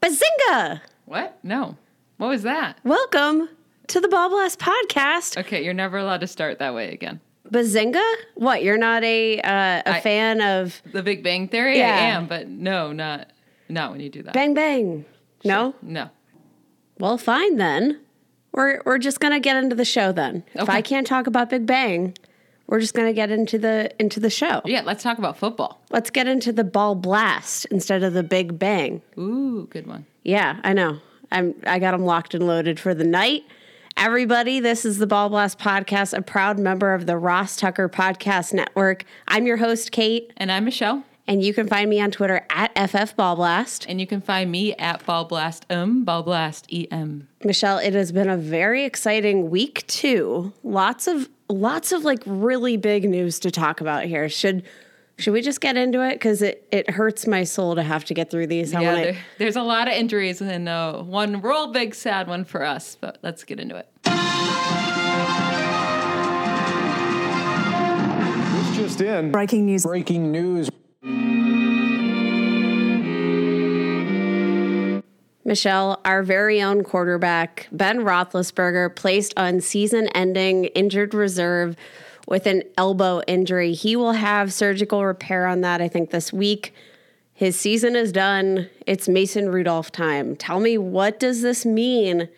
Bazinga! What? No. What was that? Welcome to the Ball Blast podcast. Okay, you're never allowed to start that way again. Bazinga? What? You're not a uh, a I- fan of The Big Bang Theory, Yeah. I am, but no, not not when you do that. Bang Bang? No? No. Well, fine then. We're we're just gonna get into the show then. If Okay. I can't talk about Big Bang, we're just gonna get into the into the show. Yeah, let's talk about football. Let's get into the ball blast instead of the Big Bang. Ooh, good one. Yeah, I know. I'm I got them locked and loaded for the night. Everybody, this is the Ball Blast podcast, a proud member of the Ross Tucker Podcast Network. I'm your host, Kate, And I'm Michelle, and you can find me on Twitter at FF Ball Blast. and you can find me at Ball Blast Um, Ball Blast EM. Michelle, it has been a very exciting week too. Lots of lots of like really big news to talk about here. Should should we just get into it? Because it, it hurts my soul to have to get through these. I Yeah, wanna- there, there's a lot of injuries and uh, one real big sad one for us, but let's get into it. This just in. Breaking news. Breaking news. Michelle, our very own quarterback, Ben Roethlisberger, placed on season ending injured reserve with an elbow injury. He will have surgical repair on that, I think, this week. His season is done. It's Mason Rudolph time. Tell me, what does this mean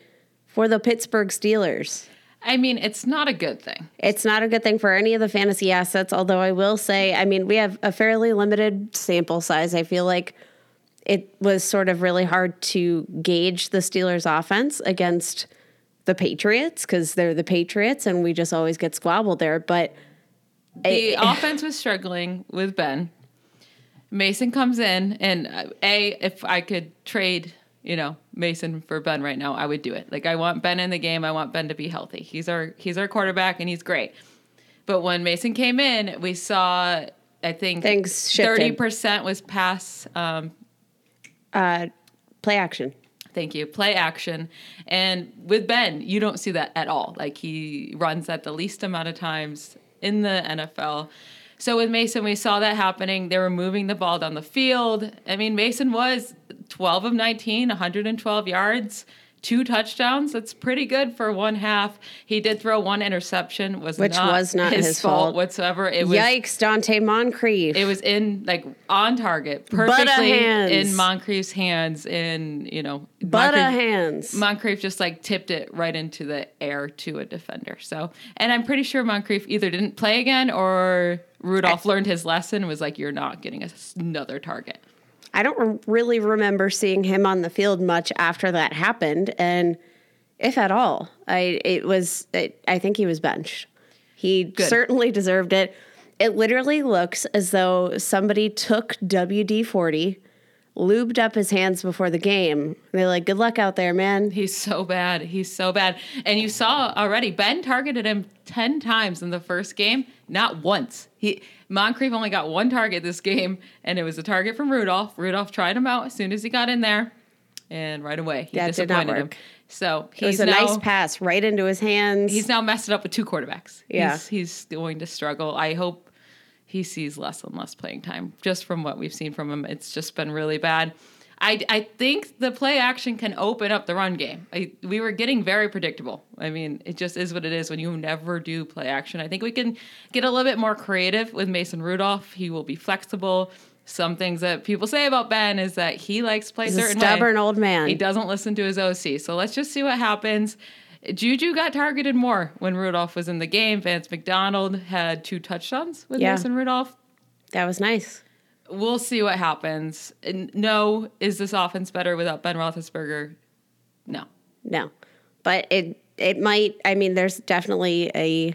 for the Pittsburgh Steelers? I mean, it's not a good thing. It's not a good thing for any of the fantasy assets, although I will say, I mean, we have a fairly limited sample size. I feel like it was sort of really hard to gauge the Steelers' offense against the Patriots because they're the Patriots and we just always get squabbled there. But The I- offense was struggling with Ben. Mason comes in, and uh, a if I could trade, you know, Mason for Ben right now, I would do it. Like I want Ben in the game. I want Ben to be healthy. He's our he's our quarterback, and he's great. But when Mason came in, we saw I think thirty percent was pass. Um, Uh, play action. Thank you. Play action. And with Ben, you don't see that at all. Like he runs at the least amount of times in the NFL. So with Mason, we saw that happening. They were moving the ball down the field. I mean, Mason was 12 of 19, 112 yards, two touchdowns. That's pretty good for one half. He did throw one interception, was Which not was not his fault. whatsoever. It was Yikes, Donte Moncrief. it was in like on target, perfectly in Moncrief's hands. In you know, Butter Moncrief- hands. Moncrief just like tipped it right into the air to a defender. So, and I'm pretty sure Moncrief either didn't play again or Rudolph learned his lesson. Was like, you're not getting another target. I don't re- really remember seeing him on the field much after that happened, and if at all, I it was it, I think he was benched. He certainly deserved it. It literally looks as though somebody took WD forty, lubed up his hands before the game. They're like, "Good luck out there, man." He's so bad. He's so bad. And you saw already, Ben targeted him 10 times in the first game, not once. He Moncrief only got one target this game, and it was a target from Rudolph. Rudolph tried him out as soon as he got in there, and right away he That disappointed him. So It was he's a now, nice pass right into his hands. He's now messed it up with two quarterbacks. Yeah. He's, he's going to struggle. I hope he sees less and less playing time. Just from what we've seen from him, it's just been really bad. I, I think the play action can open up the run game. I, we were getting very predictable. I mean, it just is what it is when you never do play action. I think we can get a little bit more creative with Mason Rudolph. He will be flexible. Some things that people say about Ben is that he likes to play He's a stubborn way. old man. He doesn't listen to his OC. So let's just see what happens. Juju got targeted more when Rudolph was in the game. Vance McDonald had two touchdowns with Yeah. Mason Rudolph. that was nice. We'll see what happens. And no, is this offense better without Ben Roethlisberger? No. No, but it it might. I mean, there's definitely a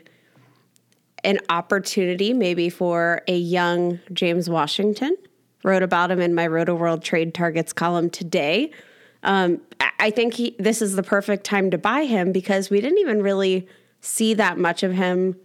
an opportunity maybe for a young James Washington. Wrote about him in my Roto World Trade Targets column today. Um, I- think he, this is the perfect time to buy him because we didn't even really see that much of him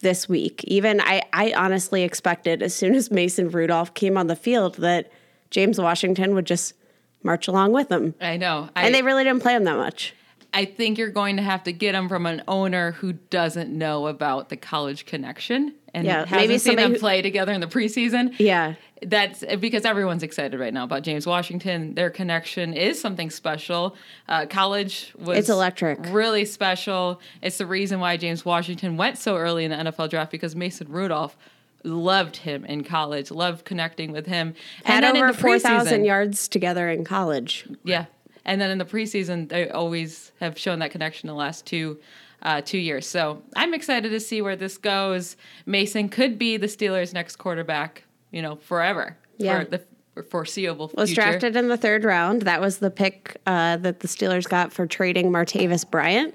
this week. Even I, I honestly expected as soon as Mason Rudolph came on the field that James Washington would just march along with him. I know. I, And they really didn't play him that much. I think you're going to have to get him from an owner who doesn't know about the college connection and Yeah, maybe seen them who- play together in the preseason. Yeah. That's because everyone's excited right now about James Washington. Their connection is something special. Uh, college was It's electric. really special. It's the reason why James Washington went so early in the NFL draft because Mason Rudolph loved him in college, loved connecting with him. Had in over the 4,000 yards together in college. yeah, and then in the preseason, they always have shown that connection the last two uh, two years. So I'm excited to see where this goes. Mason could be the Steelers' next quarterback, you know, forever Yeah. for the foreseeable future. Was drafted in the third round. That was the pick uh, that the Steelers got for trading Martavis Bryant.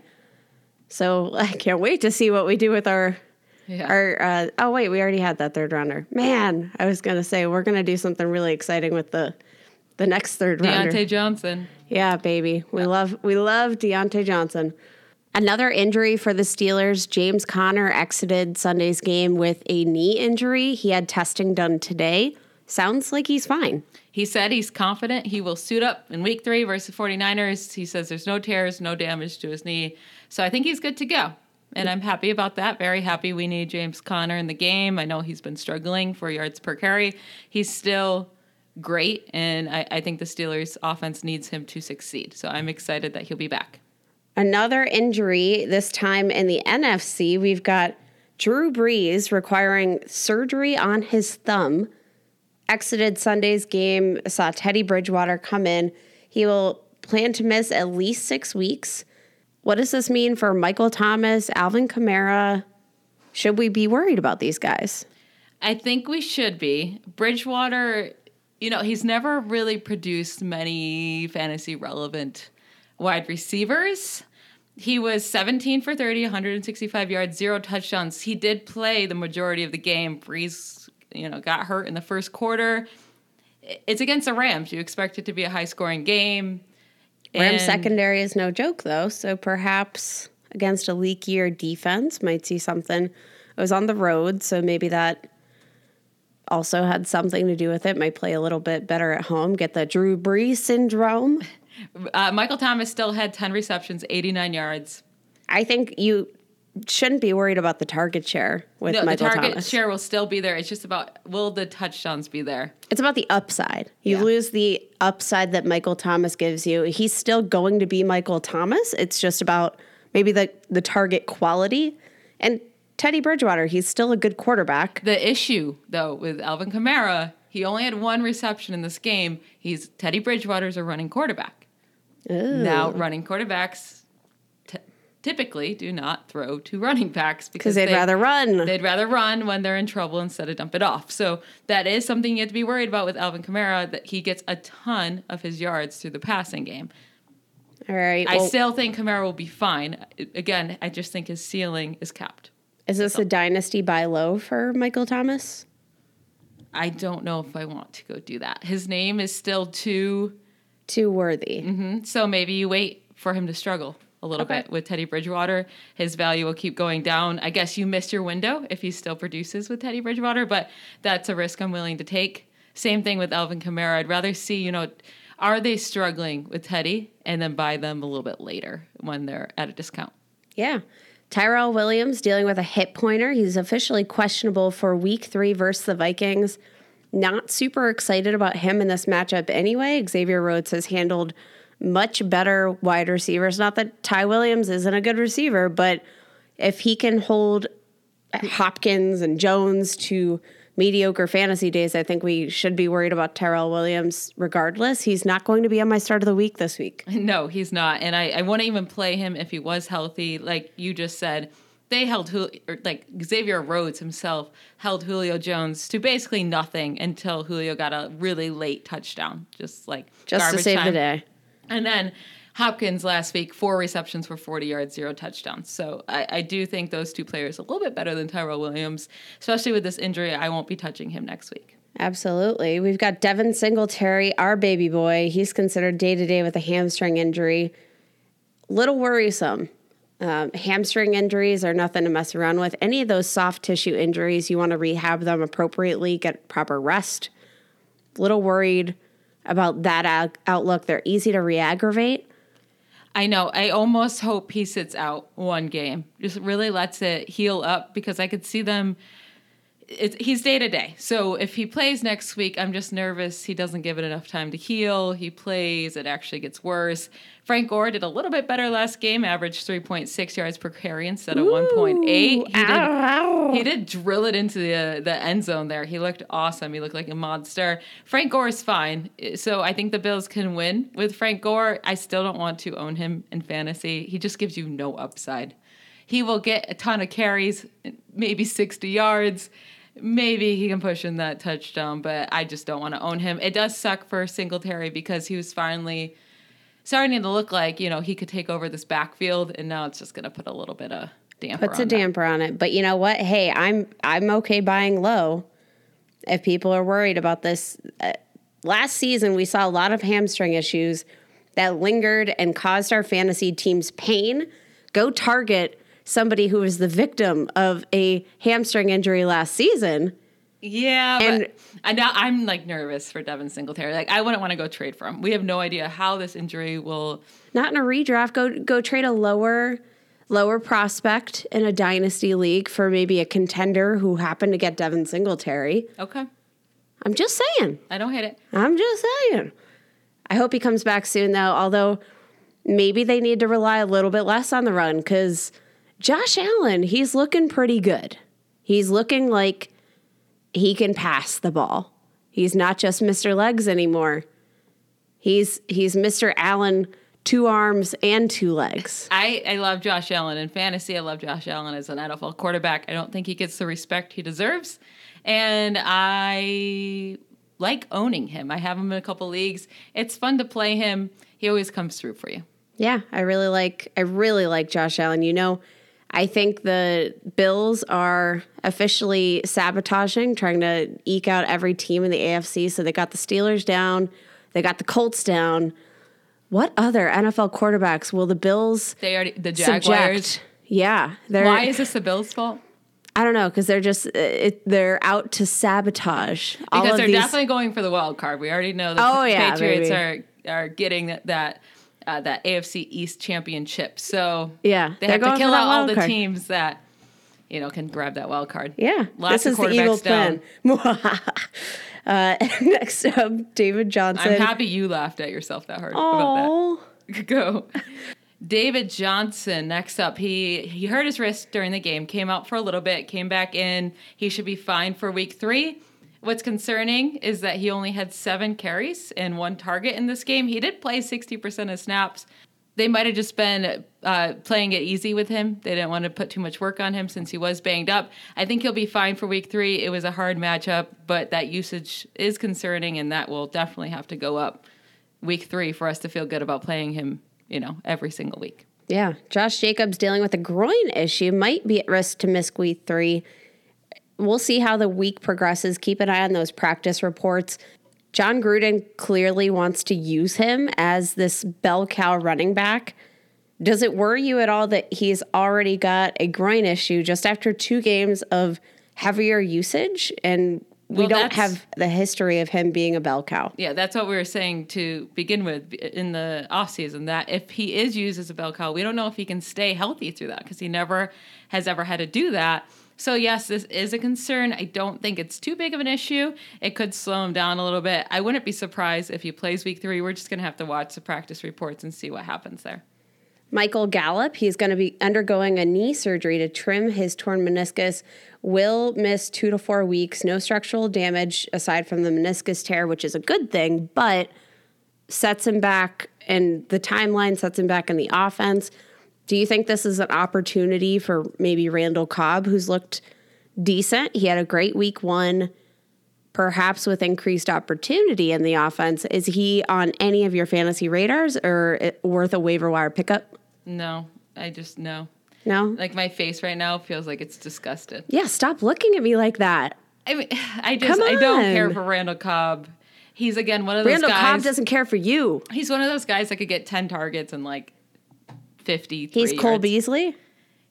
So I can't wait to see what we do with our Yeah. our. Uh, oh wait, we already had that third rounder. Man, I was gonna say we're gonna do something really exciting with the the next third rounder. Diontae Johnson. Yeah, baby. We love we love Diontae Johnson. Another injury for the Steelers. James Conner exited Sunday's game with a knee injury. He had testing done today. Sounds like he's fine. He said he's confident he will suit up in week three versus 49ers. He says there's no tears, no damage to his knee. So I think he's good to go. And I'm happy about that. Very happy we need James Conner in the game. I know he's been struggling for yards per carry. He's still great. And I, I think the Steelers offense needs him to succeed. So I'm excited that he'll be back. Another injury, this time in the NFC. We've got Drew Brees requiring surgery on his thumb. Exited Sunday's game, saw Teddy Bridgewater come in. He will plan to miss at least six weeks. What does this mean for Michael Thomas, Alvin Kamara? Should we be worried about these guys? I think we should be. Bridgewater, you know, he's never really produced many fantasy relevant wide receivers. He was 17 for 30, 165 yards, zero touchdowns. He did play the majority of the game. Brees, you know, got hurt in the first quarter. It's against the Rams. You expect it to be a high scoring game. Rams secondary is no joke, though. So perhaps against a leakier defense, might see something. It was on the road, so maybe that also had something to do with it. Might play a little bit better at home, get the Drew Brees syndrome. Uh, Michael Thomas still had 10 receptions, 89 yards. I think you shouldn't be worried about the target share with No, Michael the target Thomas. share will still be there. It's just about will the touchdowns be there? It's about the upside. You Yeah. lose the upside that Michael Thomas gives you. He's still going to be Michael Thomas. It's just about maybe the the target quality. And Teddy Bridgewater, he's still a good quarterback. The issue, though, with Alvin Kamara, he only had one reception in this game. He's Teddy Bridgewater's a running quarterback. Now, running quarterbacks t- typically do not throw to running backs Because they'd they- rather run. They'd rather run when they're in trouble instead of dump it off. So that is something you have to be worried about with Alvin Kamara that he gets a ton of his yards through the passing game. All right. I well, still think Kamara will be fine. Again, I just think his ceiling is capped. is this a dynasty buy low for Michael Thomas? I don't know if I want to go do that. His name is still too Too worthy. Mm-hmm. So maybe you wait for him to struggle a little Okay. bit with Teddy Bridgewater. His value will keep going down. I guess you missed your window if he still produces with Teddy Bridgewater, but that's a risk I'm willing to take. Same thing with Alvin Kamara. I'd rather see, you know, are they struggling with Teddy and then buy them a little bit later when they're at a discount. Yeah. Tyrell Williams dealing with a hip pointer. He's officially questionable for week three versus the Vikings. Not super excited about him in this matchup anyway. Xavier Rhodes has handled much better wide receivers. Not that Ty Williams isn't a good receiver, but if he can hold Hopkins and Jones to mediocre fantasy days, I think we should be worried about Tyrell Williams regardless. He's not going to be on my start of the week this week. No, he's not. And I, I wouldn't even play him if he was healthy. Like you just said, they held, like Xavier Rhodes himself held Julio Jones to basically nothing until Julio got a really late touchdown, just like Just to save the day. And then Hopkins last week, four receptions for 40 yards, zero touchdowns. So I, I do think those two players a little bit better than Tyrell Williams, especially with this injury. I won't be touching him next week. Absolutely. We've got Devin Singletary, our baby boy. He's considered day to day with a hamstring injury. Little worrisome. Um, hamstring injuries are nothing to mess around with. Any of those soft tissue injuries, you want to rehab them appropriately, get proper rest. Little worried about that out- outlook. They're easy to re aggravate. I know. I almost hope he sits out one game. Just really lets it heal up because I could see them. It's, he's day to day. So if he plays next week, I'm just nervous he doesn't give it enough time to heal. He plays, it actually gets worse. Frank Gore did a little bit better last game, averaged 3.6 yards per carry instead of 1.8. He did, he did drill it into the, the end zone there. He looked awesome. He looked like a monster. Frank Gore is fine. So I think the Bills can win with Frank Gore. I still don't want to own him in fantasy. He just gives you no upside. He will get a ton of carries, maybe 60 yards. Maybe he can push in that touchdown, but I just don't want to own him. It does suck for Singletary because he was finally starting to look like, you know, he could take over this backfield, and now it's just going to put a little bit of damper Puts a that. damper on it. But you know what? Hey, I'm I'm okay buying low. If people are worried about this, uh, last season we saw a lot of hamstring issues that lingered and caused our fantasy teams pain. Go target somebody who was the victim of a hamstring injury last season. Yeah, And- now I'm like nervous for Devin Singletary. Like I wouldn't want to go trade for him. We have no idea how this injury will. Not in a redraft. Go go trade a lower lower prospect in a dynasty league for maybe a contender who happened to get Devin Singletary. Okay, I'm just saying. I don't hate it. I'm just saying. I hope he comes back soon, though. Although maybe they need to rely a little bit less on the run because Josh Allen, he's looking pretty good. He's looking like he can pass the ball. He's not just Mr. Legs anymore. He's he's Mr. Allen, two arms and two legs. I, I love Josh Allen in fantasy. I love Josh Allen as an NFL quarterback. I don't think he gets the respect he deserves. And I like owning him. I have him in a couple leagues. It's fun to play him. He always comes through for you. Yeah, I really like I really like Josh Allen. You know, I think the Bills are officially sabotaging, trying to eke out every team in the AFC. So they got the Steelers down, they got the Colts down. What other NFL quarterbacks will the Bills They already the Jaguars. subject? Yeah. Why is this the Bills' fault? I don't know because they're just uh, it, they're out to sabotage all Because they're these. definitely going for the wild card. We already know the Oh, yeah, Patriots baby. are are getting that that, uh, that AFC East championship. So Yeah, they have to kill out all the card. teams that you know can grab that wild card. Yeah, Lots this of is the quarterbacks plan. uh, next up, David Johnson. I'm happy you laughed at yourself that hard about Oh, that. Go. David Johnson next up. He he hurt his wrist during the game, came out for a little bit, came back in. He should be fine for week 3. What's concerning is that he only had 7 carries and one target in this game. He did play 60% of snaps. They might have just been uh, playing it easy with him. They didn't want to put too much work on him since he was banged up. I think he'll be fine for week three. It was a hard matchup, but that usage is concerning, and that will definitely have to go up week three for us to feel good about playing him, you know, every single week. Yeah, Josh Jacobs dealing with a groin issue might be at risk to miss week three. We'll see how the week progresses. Keep an eye on those practice reports. Jon Gruden clearly wants to use him as this bell cow running back. Does it worry you at all that he's already got a groin issue just after two games of heavier usage? And we Well, don't have the history of him being a bell cow. Yeah, that's what we were saying to begin with in the offseason that if he is used as a bell cow, we don't know if he can stay healthy through that because he never has ever had to do that. So, yes, this is a concern. I don't think it's too big of an issue. It could slow him down a little bit. I wouldn't be surprised if he plays week three. We're just going to have to watch the practice reports and see what happens there. Michael Gallup, he's going to be undergoing a knee surgery to trim his torn meniscus, will miss two to four weeks. No structural damage aside from the meniscus tear, which is a good thing, but sets him back and the timeline sets him back in the offense. Do you think this is an opportunity for maybe Randall Cobb, who's looked decent? He had a great week one, perhaps with increased opportunity in the offense. Is he on any of your fantasy radars or worth a waiver wire pickup? No, I just no. No? Like my face right now feels like it's disgusted. Yeah, stop looking at me like that. I mean, I just I don't care for Randall Cobb. He's again one of those Randall guys. Cobb doesn't care for you. He's one of those guys that could get ten targets and like fifty. He's Cole Beasley.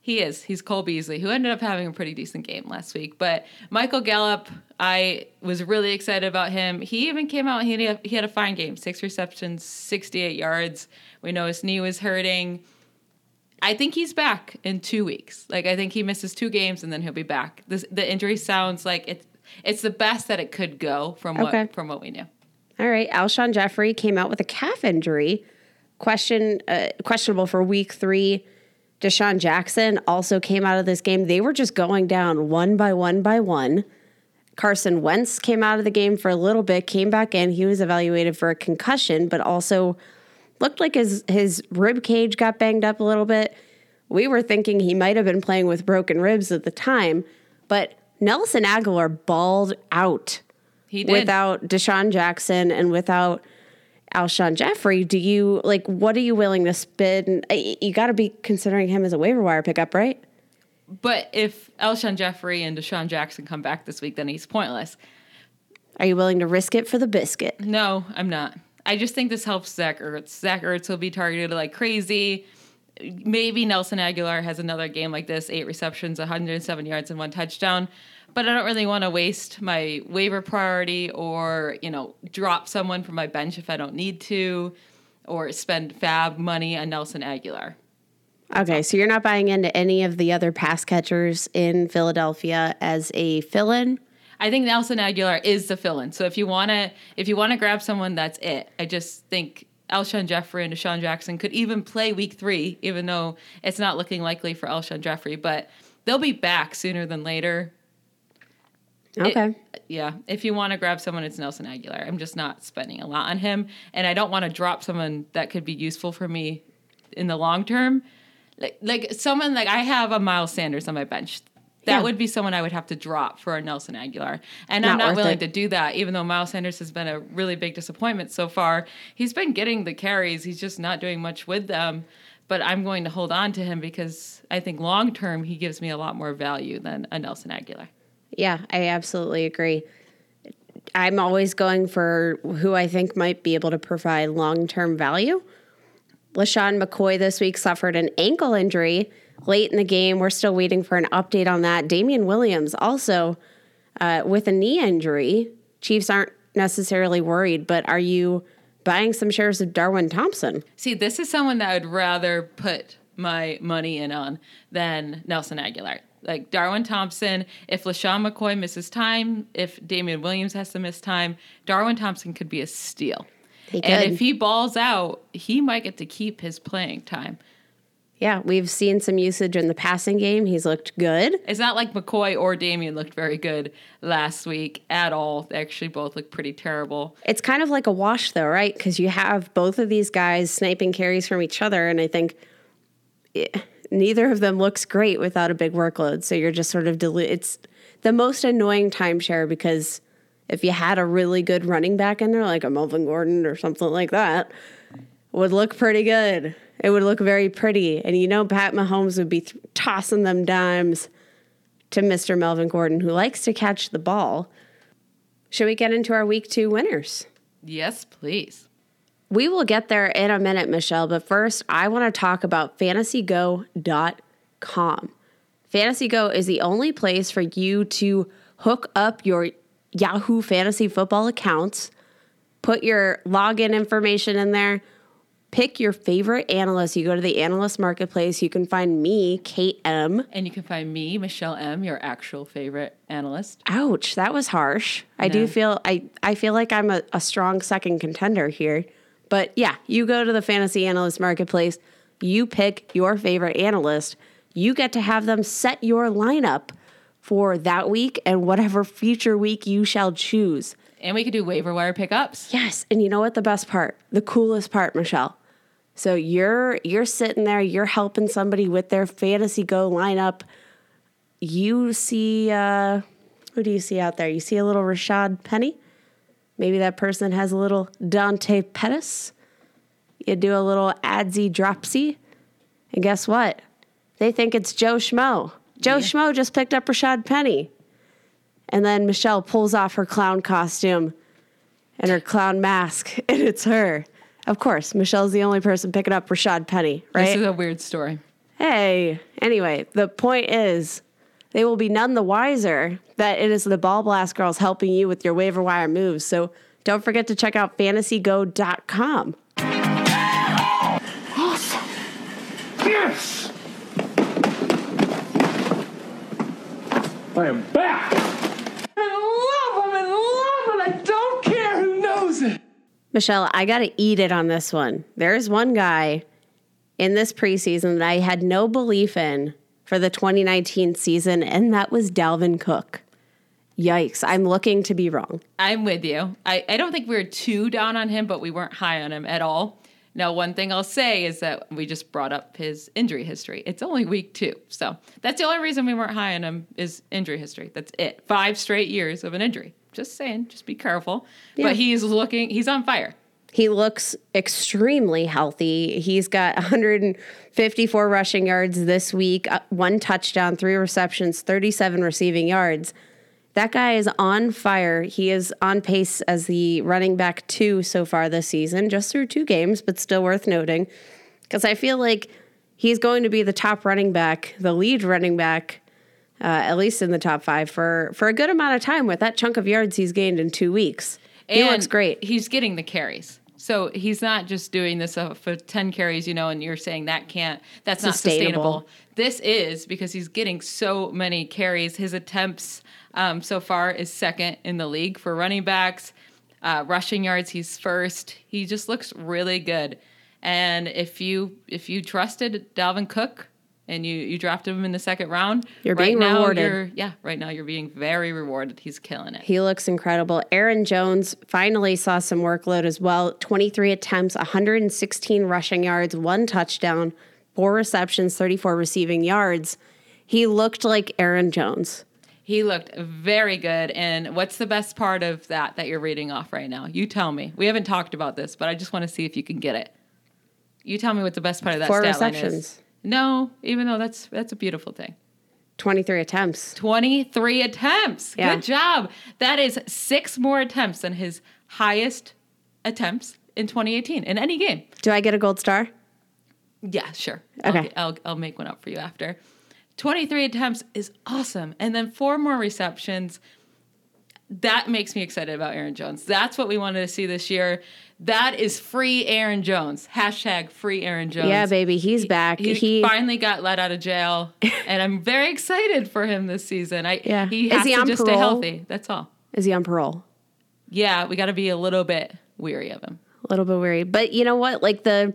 He is. He's Cole Beasley, who ended up having a pretty decent game last week. But Michael Gallup, I was really excited about him. He even came out. He had a, he had a fine game: six receptions, sixty-eight yards. We know his knee was hurting. I think he's back in two weeks. Like I think he misses two games and then he'll be back. This, the injury sounds like it's it's the best that it could go from what Okay. from what we knew. All right, Alshon Jeffery came out with a calf injury, question uh, questionable for week three. DeSean Jackson also came out of this game. They were just going down one by one by one. Carson Wentz came out of the game for a little bit, came back in. He was evaluated for a concussion, but also looked like his his rib cage got banged up a little bit. We were thinking he might have been playing with broken ribs at the time, but Nelson Agholor balled out He did. without DeSean Jackson and without Alshon Jeffery, do you like what are you willing to spend? You got to be considering him as a waiver wire pickup, right? but if Alshon Jeffery and DeSean Jackson come back this week, then he's pointless. Are you willing to risk it for the biscuit? No, I'm not. I just think this helps Zach Ertz. Zach Ertz will be targeted like crazy. Maybe Nelson Agholor has another game like this eight receptions, 107 yards, and one touchdown. But I don't really want to waste my waiver priority or, you know, drop someone from my bench if I don't need to or spend fab money on Nelson Agholor. Okay, so you're not buying into any of the other pass catchers in Philadelphia as a fill-in. I think Nelson Agholor is the fill-in. So if you wanna if you wanna grab someone, that's it. I just think Alshon Jeffery and DeSean Jackson could even play week three, even though it's not looking likely for Alshon Jeffery, but they'll be back sooner than later. It- Okay. yeah. If you want to grab someone, it's Nelson Agholor. I'm just not spending a lot on him. And I don't want to drop someone that could be useful for me in the long term. Like like someone like I have a Miles Sanders on my bench. That Yeah. would be someone I would have to drop for a Nelson Agholor. And I'm Not not willing it. to do that, even though Miles Sanders has been a really big disappointment so far. He's been getting the carries, he's just not doing much with them. But I'm going to hold on to him because I think long term he gives me a lot more value than a Nelson Aguilar. Yeah, I absolutely agree. I'm always going for who I think might be able to provide long term value. LeSean McCoy this week suffered an ankle injury late in the game. We're still waiting for an update on that. Damien Williams also uh, with a knee injury. Chiefs aren't necessarily worried, but are you buying some shares of Darwin Thompson? See, this is someone that I'd rather put my money in on than Nelson Agholor. Like Darwin Thompson, if LeSean McCoy misses time, if Damien Williams has to miss time, Darwin Thompson could be a steal. And if he balls out, he might get to keep his playing time. Yeah, we've seen some usage in the passing game. He's looked good. It's not like McCoy or Damien looked very good last week at all. They actually both look pretty terrible. It's kind of like a wash, though, right? Because you have both of these guys sniping carries from each other, and I think eh, neither of them looks great without a big workload. So you're just sort of It's the most annoying timeshare because if you had a really good running back in there, like a Melvin Gordon or something like that, would look pretty good. It would look very pretty, and you know Pat Mahomes would be th- tossing them dimes to Mr. Melvin Gordon, who likes to catch the ball. Should we get into our week two winners? Yes, please. We will get there in a minute, Michelle, but first, I want to talk about fantasygo.com. FantasyGo is the only place for you to hook up your Yahoo Fantasy Football accounts, put your login information in there, pick your favorite analyst. You go to the analyst marketplace, you can find me, Kate M. And you can find me, Michelle M., your actual favorite analyst. Ouch, that was harsh. I do feel I I feel like I'm a, a strong second contender here. But yeah, you go to the fantasy analyst marketplace, you pick your favorite analyst, you get to have them set your lineup for that week and whatever future week you shall choose. And we could do waiver wire pickups. Yes, and you know what the best part? The coolest part, Michelle. So you're you're sitting there, you're helping somebody with their fantasy go lineup. You see uh who do you see out there? You see a little Rashad Penny? Maybe that person has a little Dante Pettis. You do a little adsy dropsy. And guess what? They think it's Joe Schmo. Joe Schmo just picked up Rashad Penny. And then Michelle pulls off her clown costume and her clown mask, and it's her. Of course, Michelle's the only person picking up Rashad Penny, right? This is a weird story. Hey, anyway, the point is they will be none the wiser that it is the Ball Blast girls helping you with your waiver wire moves. So don't forget to check out fantasygo.com. Awesome. Yes! I am back! I love him and love it! I don't care who knows it! Michelle, I got to eat it on this one. There's one guy in this preseason that I had no belief in for the 2019 season, and that was Dalvin Cook. Yikes. I'm looking to be wrong. I'm with you. I, I don't think we were too down on him, but we weren't high on him at all. Now, one thing I'll say is that we just brought up his injury history. It's only week two. So that's the only reason we weren't high on him is injury history. That's it. Five straight years of an injury. Just saying, just be careful. Yeah. But he's looking, he's on fire. He looks extremely healthy. He's got 154 rushing yards this week, uh, one touchdown, three receptions, 37 receiving yards. That guy is on fire. He is on pace as the running back two so far this season, just through two games, but still worth noting. Because I feel like he's going to be the top running back, the lead running back, uh, at least in the top five for, for a good amount of time with that chunk of yards he's gained in two weeks. He looks great. He's getting the carries. So he's not just doing this uh, for 10 carries, you know, and you're saying that can't, that's not Sustainable. sustainable. This is because he's getting so many carries. His attempts um, so far is second in the league for running backs. Uh, rushing yards, he's first. He just looks really good. And if you if you trusted Dalvin Cook and you you drafted him in the second round, You're right being now rewarded. You're, yeah, right now you're being very rewarded. He's killing it. He looks incredible. Aaron Jones finally saw some workload as well 23 attempts, 116 rushing yards, one touchdown, four receptions, 34 receiving yards. He looked like Aaron Jones. He looked very good. And what's the best part of that that you're reading off right now? You tell me. We haven't talked about this, but I just want to see if you can get it. You tell me what the best part of that Four stat line is. receptions. No, even though that's that's a beautiful thing. 23 attempts. 23 attempts. Yeah. Good job. That is six more attempts than his highest attempts in 2018 in any game. Do I get a gold star? Yeah, sure. Okay. I'll, I'll, I'll make one up for you after. 23 attempts is awesome. And then four more receptions. That makes me excited about Aaron Jones. That's what we wanted to see this year. That is free Aaron Jones. Hashtag free Aaron Jones. Yeah, baby. He's back. He, He, finally got let out of jail, and I'm very excited for him this season. I Yeah. he Is has he to on just stay parole? healthy. That's all. is he on parole? Yeah, we got to be a little bit weary of him. a little bit weary. But you know what? Like the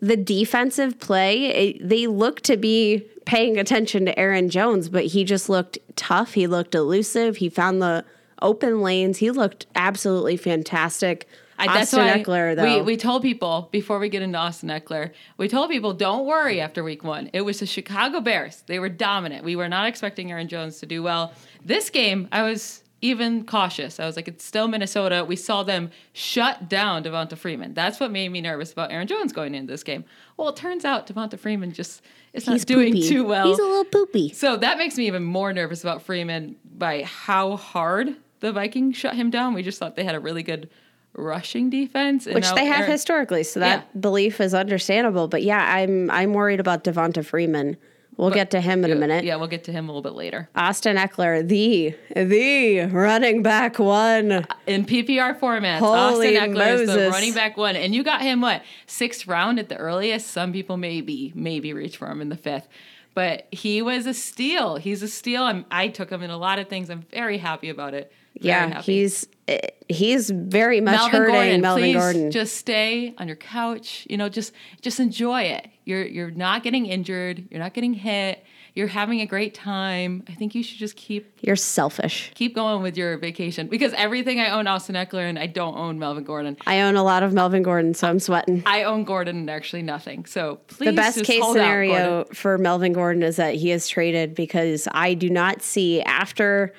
the defensive play, it, they look to be paying attention to Aaron Jones, but he just looked tough. He looked elusive. He found the open lanes. He looked absolutely fantastic. I, that's Austin Ekeler, though. we we told people before we get into Austin Ekeler, we told people don't worry after week one. It was the Chicago Bears; they were dominant. We were not expecting Aaron Jones to do well. This game, I was even cautious. I was like, it's still Minnesota. We saw them shut down Devonta Freeman. That's what made me nervous about Aaron Jones going into this game. Well, it turns out Devonta Freeman just is not He's doing poopy. too well. He's a little poopy. So that makes me even more nervous about Freeman by how hard the Vikings shut him down. We just thought they had a really good rushing defense, Which they have Aaron- historically, so that Yeah. belief is understandable. But yeah, I'm I'm worried about Devonta Freeman. We'll get to him in a minute. Yeah, we'll get to him a little bit later. Austin Ekeler, the the running back one. In PPR formats, Holy Austin Ekeler is the running back one, and you got him what sixth round at the earliest. Some people maybe maybe reach for him in the fifth, but he was a steal. He's a steal. I'm, I took him in a lot of things. I'm very happy about it. Yeah, he's eh, he's very much Melvin hurting Gordon, Melvin please Gordon. just stay on your couch. You know, just just enjoy it. You're you're not getting injured. You're not getting hit. You're having a great time. I think you should just keep You're selfish. keep going with your vacation because everything I own Austin Ekeler and I don't own Melvin Gordon. I own a lot of Melvin Gordon, so I'm sweating. I own Gordon and actually nothing. So please, The best case out, scenario Gordon. for Melvin Gordon is that he is traded because I do not see after.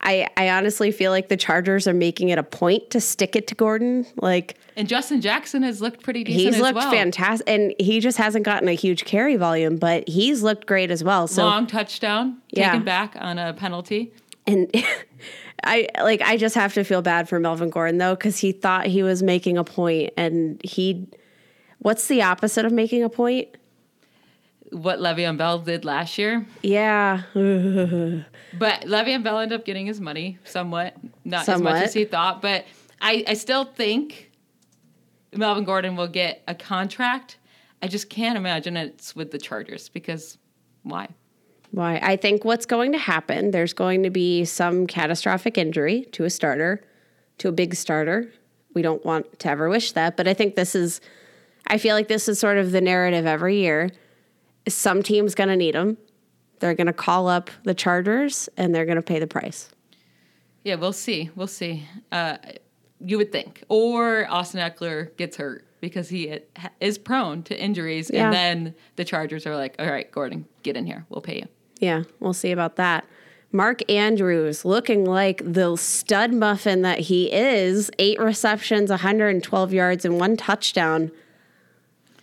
I, I honestly feel like the Chargers are making it a point to stick it to Gordon. Like And Justin Jackson has looked pretty decent. he's looked well. fantastic, and he just hasn't gotten a huge carry volume, but he's looked great as well. So Long touchdown Yeah. taken back on a penalty. and I like I just have to feel bad for Melvin Gordon though cuz he thought he was making a point and he what's the opposite of making a point? What Le'Veon Bell did last year, Yeah. but Le'Veon Bell ended up getting his money somewhat, not as much as he thought. But I, I still think Melvin Gordon will get a contract. I just can't imagine it's with the Chargers because why? Why? I think what's going to happen, there's going to be some catastrophic injury to a starter, to a big starter. We don't want to ever wish that, but I think this is, I feel like this is sort of the narrative every year. Some team's going to need them. They're going to call up the Chargers and they're going to pay the price. Yeah, we'll see. We'll see. Uh, you would think, or Austin Ekeler gets hurt because he is prone to injuries, Yeah. and then the Chargers are like, "All right, Gordon, get in here. We'll pay you." Yeah, we'll see about that. Mark Andrews looking like the stud muffin that he is. Eight receptions, 112 yards, and one touchdown.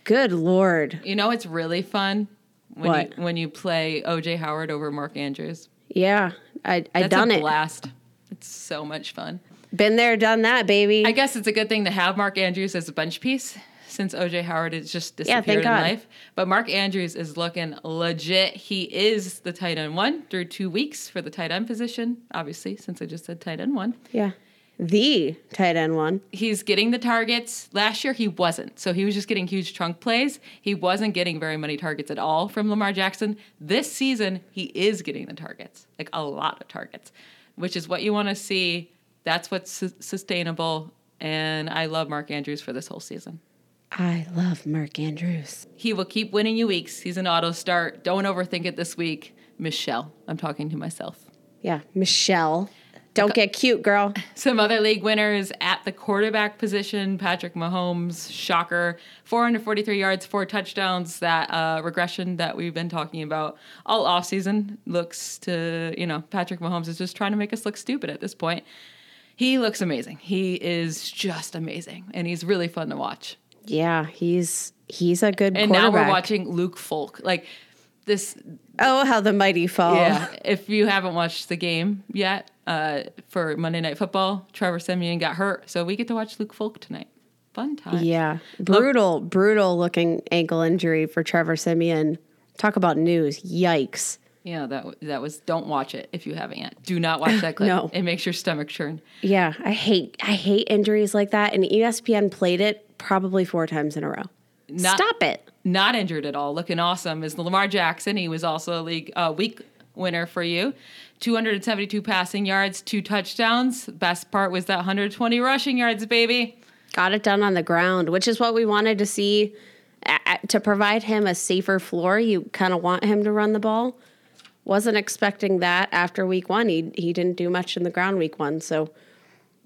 Good Lord. You know, it's really fun when What? you when you play OJ Howard over Mark Andrews. Yeah, I, I That's done a it. blast. It's so much fun. Been there, done that, baby. I guess it's a good thing to have Mark Andrews as a bench piece since OJ Howard has just Yeah, disappeared in God. life. But Mark Andrews is looking legit. He is the tight end one through two weeks for the tight end position, obviously, since I just said tight end one. yeah. The tight end one. He's getting the targets. Last year he wasn't. So he was just getting huge trunk plays. He wasn't getting very many targets at all from Lamar Jackson. This season he is getting the targets. Like a lot of targets, which is what you want to see. That's what's su- sustainable and I love Mark Andrews for this whole season. I love Mark Andrews. He will keep winning you weeks. He's an auto start. Don't overthink it this week. Michelle, I'm talking to myself. Yeah, Michelle. Don't get cute, girl. Some other league winners at the quarterback position Patrick Mahomes, shocker, 443 yards, four touchdowns. That uh, regression that we've been talking about all offseason looks to, you know, Patrick Mahomes is just trying to make us look stupid at this point. He looks amazing. He is just amazing, and he's really fun to watch. Yeah, he's he's a good And now we're watching Luke Falk. Like this, Oh, how the mighty fall. Yeah, if you haven't watched the game yet uh, for Monday Night Football, Trevor Siemian got hurt, so we get to watch Luke Falk tonight. Fun time. Yeah. Brutal, brutal looking ankle injury for Trevor Siemian. Talk about news. Yikes. Yeah, that that was. Don't watch it if you haven't yet. Do not watch that clip. No. it makes your stomach churn. Yeah, I hate I hate injuries like that. And ESPN played it probably four times in a row. Not- Stop it. Not injured at all, looking awesome. Is Lamar Jackson? He was also a league uh, week winner for you. 272 passing yards, two touchdowns. Best part was that 120 rushing yards, baby. Got it done on the ground, which is what we wanted to see. To provide him a safer floor, you kind of want him to run the ball. Wasn't expecting that after week one. He he didn't do much in the ground week one, so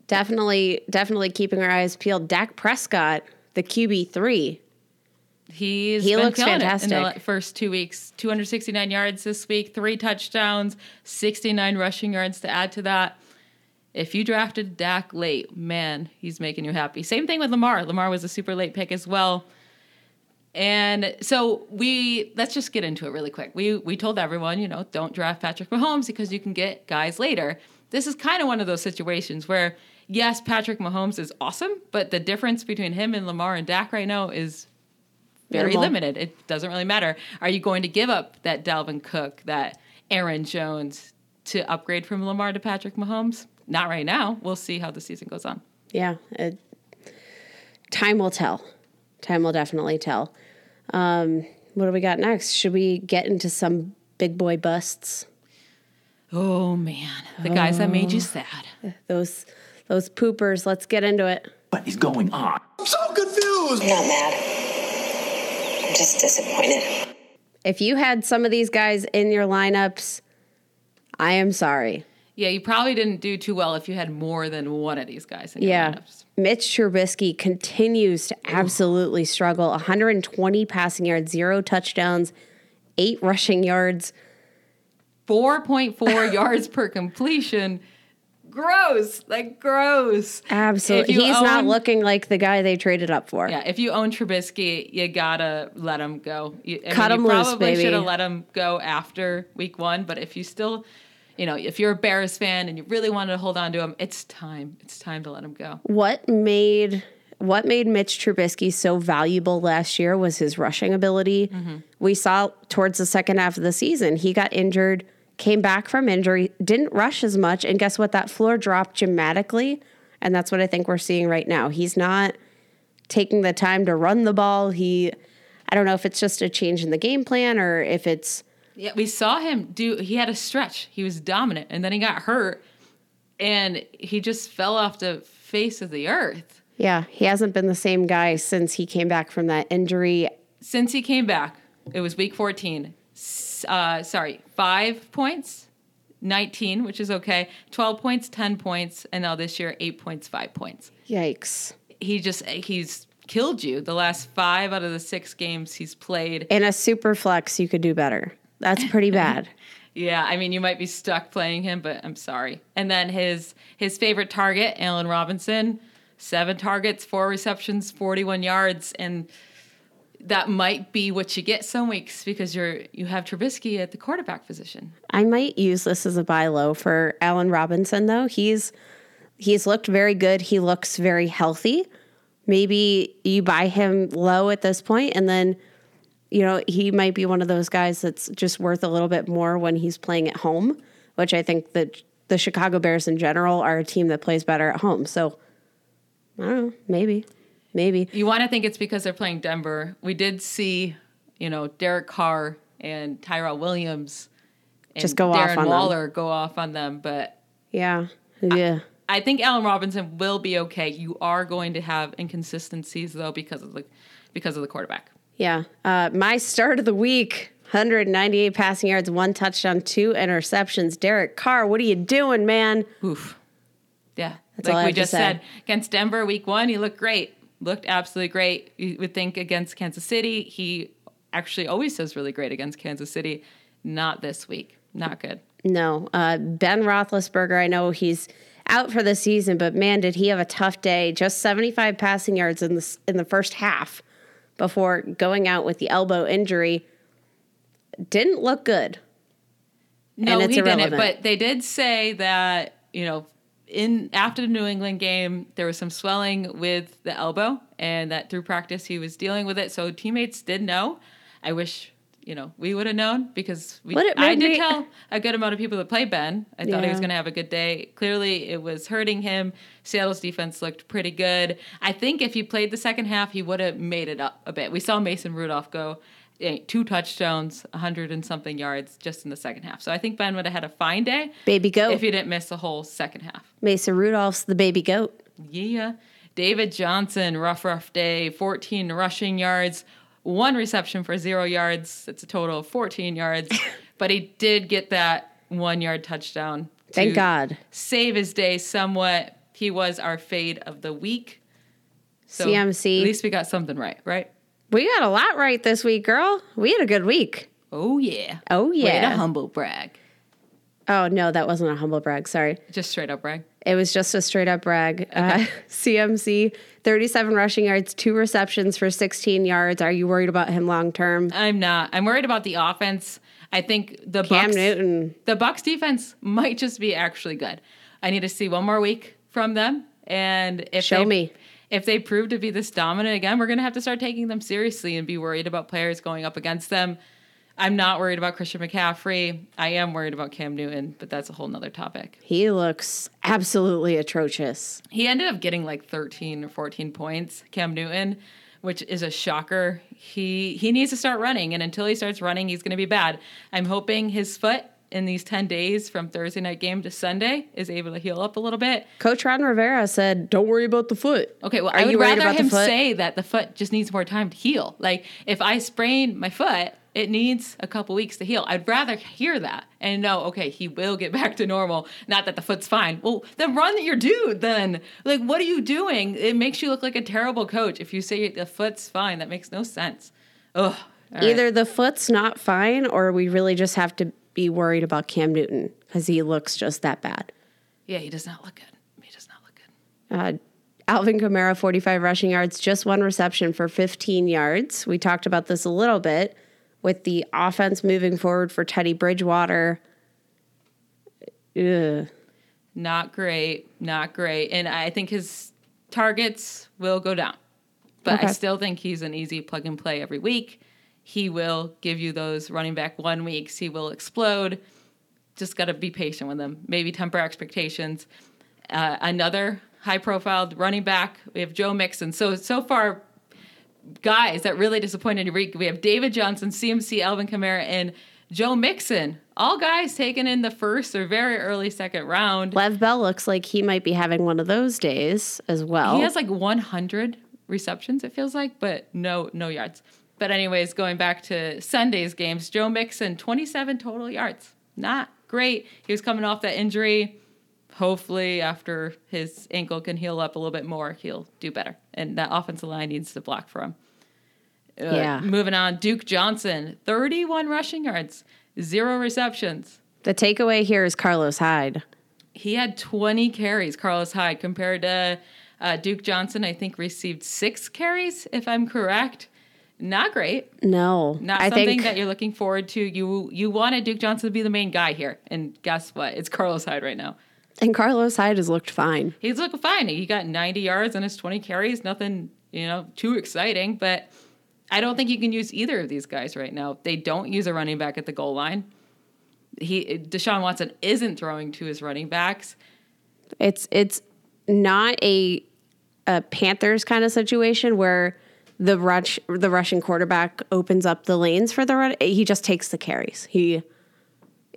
definitely definitely keeping our eyes peeled. Dak Prescott, the QB three, He's He been looks killing it in the first two weeks. 269 yards this week, three touchdowns, 69 rushing yards to add to that. If you drafted Dak late, man, he's making you happy. Same thing with Lamar. Lamar was a super late pick as well. And so we let's just get into it really quick. We we told everyone, you know, don't draft Patrick Mahomes because you can get guys later. This is kind of one of those situations where yes, Patrick Mahomes is awesome, but the difference between him and Lamar and Dak right now is very Minimal. limited. It doesn't really matter. Are you going to give up that Dalvin Cook, that Aaron Jones to upgrade from Lamar to Patrick Mahomes? Not right now. We'll see how the season goes on. Yeah, it, time will tell. Time will definitely tell. Um, what do we got next? Should we get into some big boy busts? Oh man, the guys that made you sad. Those those poopers. Let's get into it. What is going on? I'm not mad. I'm just disappointed. If you had some of these guys in your lineups, I am sorry. Yeah, you probably didn't do too well if you had more than one of these guys in your Yeah. lineups. Mitch Trubisky continues to absolutely struggle. 120 passing yards, zero touchdowns, eight rushing yards. 4.4 yards per completion. Gross. Like gross. Absolutely. He's not looking like the guy they traded up for. Yeah, if you own Trubisky, you gotta let him go. You, I Cut mean, him you loose, probably should have let him go after week one, but if you still, you know, if you're a Bears fan and you really wanted to hold on to him, it's time. It's time to let him go. What made what made Mitch Trubisky so valuable last year was his rushing ability. Mm-hmm. We saw towards the second half of the season, he got injured, came back from injury, didn't rush as much, and guess what? That floor dropped dramatically, and that's what I think we're seeing right now. He's not taking the time to run the ball. He I don't know if it's just a change in the game plan or if it's Yeah, we saw him do. He had a stretch. He was dominant, and then he got hurt, and he just fell off the face of the earth. yeah, he hasn't been the same guy since he came back from that injury. Since he came back, it was week 14. Uh, sorry, five points, 19, which is okay. 12 points, 10 points, and now this year, eight points, five points. Yikes. He just he's killed you the last five out of the six games he's played. In a super flex, you could do better. That's pretty bad. Yeah, I mean you might be stuck playing him, but I'm sorry. And then his his favorite target, Allen Robinson, seven targets, four receptions, 41 yards, and that might be what you get some weeks because you're you have Trubisky at the quarterback position. I might use this as a buy low for Allen Robinson though. He's he's looked very good. He looks very healthy. Maybe you buy him low at this point and then you know, he might be one of those guys that's just worth a little bit more when he's playing at home, which I think that the Chicago Bears in general are a team that plays better at home. So I don't know, maybe. Maybe. You want to think it's because they're playing Denver. We did see, you know, Derek Carr and Tyrell Williams and Just go Darren off on them. Waller go off on them, but Yeah. Yeah. I think Allen Robinson will be okay. You are going to have inconsistencies though because of the because of the quarterback. Yeah. Uh, my start of the week 198 passing yards, one touchdown, two interceptions. Derek Carr, what are you doing, man? Oof. Yeah. That's I like we just said, against Denver week one, he looked great. Looked absolutely great. You would think against Kansas City, he actually always does really great against Kansas City. Not this week. Not good. No. Uh, ben Roethlisberger, I know he's out for the season, but man, did he have a tough day. Just 75 passing yards in the, in the first half before going out with the elbow injury. Didn't look good. No, he didn't. But they did say that you know, in after the New England game, there was some swelling with the elbow, and that through practice he was dealing with it. So teammates did know. I wish you know we would have known because we. I did me- tell a good amount of people that play Ben. I thought he was going to have a good day. Clearly, it was hurting him. Seattle's defense looked pretty good. I think if he played the second half, he would have made it up a bit. We saw Mason Rudolph go Eh, two touchdowns, 100 and something yards just in the second half. So I think Ben would have had a fine day Baby goat. if he didn't miss the whole second half. Mason Rudolph's the baby goat. Yeah. David Johnson, rough, rough day, 14 rushing yards, one reception for zero yards. That's a total of 14 yards. but he did get that one yard touchdown. Thank God. Save his day somewhat. He was our fade of the week. So CMC. At least we got something right, right? We got a lot right this week, girl. We had a good week. Oh, yeah. Oh, Way to humble brag. Oh, no, that wasn't a humble brag. Sorry. Just straight up brag. It was just a straight up brag. Uh, CMC, 37 rushing yards, two receptions for 16 yards. Are you worried about him long term? I'm not. I'm worried about the offense. I think the Cam Bucks, Newton. the Bucks defense might just be actually good. I need to see one more week from them, and if Show they, me. If they prove to be this dominant again, we're gonna have to start taking them seriously and be worried about players going up against them. I'm not worried about Christian McCaffrey. I am worried about Cam Newton, but that's a whole nother topic. He looks absolutely atrocious. He ended up getting like 13 or 14 points, Cam Newton, which is a shocker. He he needs to start running, and until he starts running, he's going to be bad. I'm hoping his foot in these 10 days from Thursday night game to Sunday is able to heal up a little bit. Coach Ron Rivera said, Don't worry about the foot. Okay, well, Are I would you worried rather about the him foot? say that the foot just needs more time to heal. Like if I sprain my foot, it needs a couple weeks to heal. I'd rather hear that and know, okay, he will get back to normal. Not that the foot's fine. Well, then run your dude. Then, like, what are you doing? It makes you look like a terrible coach if you say the foot's fine. That makes no sense. Ugh. All right. Either the foot's not fine or we really just have to be worried about Cam Newton because he looks just that bad. Yeah, he does not look good. He does not look good. Uh, Alvin Kamara, 45 rushing yards, just one reception for 15 yards. We talked about this a little bit with the offense moving forward for Teddy Bridgewater. Ugh. Not great. Not great. And I think his targets will go down. But I still think he's an easy plug and play every week. He will give you those running back one weeks. He will explode. Just got to be patient with him. Maybe temper expectations. Uh, another high profile running back. We have Joe Mixon. So, so far, guys that really disappointed. We have David Johnson, CMC, Alvin Kamara, and Joe Mixon. All guys taken in the first or very early second round. Lev Bell looks like he might be having one of those days as well. He has like 100 receptions, it feels like, but no no yards. But anyways, going back to Sunday's games, Joe Mixon, 27 total yards. Not great. He was coming off that injury. Hopefully, after his ankle can heal up a little bit more, he'll do better. And that offensive line needs to block for him. Uh, Yeah. Moving on, Duke Johnson, 31 rushing yards, zero receptions. the takeaway here is Carlos Hyde. He had 20 carries, Carlos Hyde, compared to uh, Duke Johnson, I think received six carries, if I'm correct. Not great. No, Not I something think that you're looking forward to. You you wanted Duke Johnson to be the main guy here, and guess what? It's Carlos Hyde right now. and Carlos Hyde has looked fine. He's looking fine. He got 90 yards on his 20 carries. Nothing, you know, too exciting. But I don't think you can use either of these guys right now. They don't use a running back at the goal line. He Deshaun Watson isn't throwing to his running backs. It's it's not a a Panthers kind of situation where the rush the Russian quarterback opens up the lanes for the run. He just takes the carries. He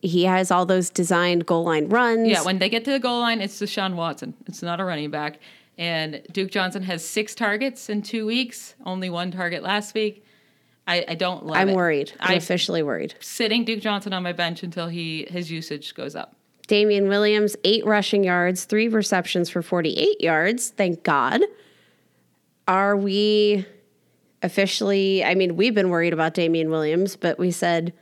he has all those designed goal line runs. Yeah, when they get to the goal line, it's Deshaun Watson. It's not a running back. And Duke Johnson has six targets in two weeks, only one target last week. I, I don't love I'm it. worried. I'm I'm officially worried. sitting Duke Johnson on my bench until he his usage goes up. Damien Williams, eight rushing yards, three receptions for 48 yards. Thank God. Are we officially? I mean, we've been worried about Damien Williams, but we said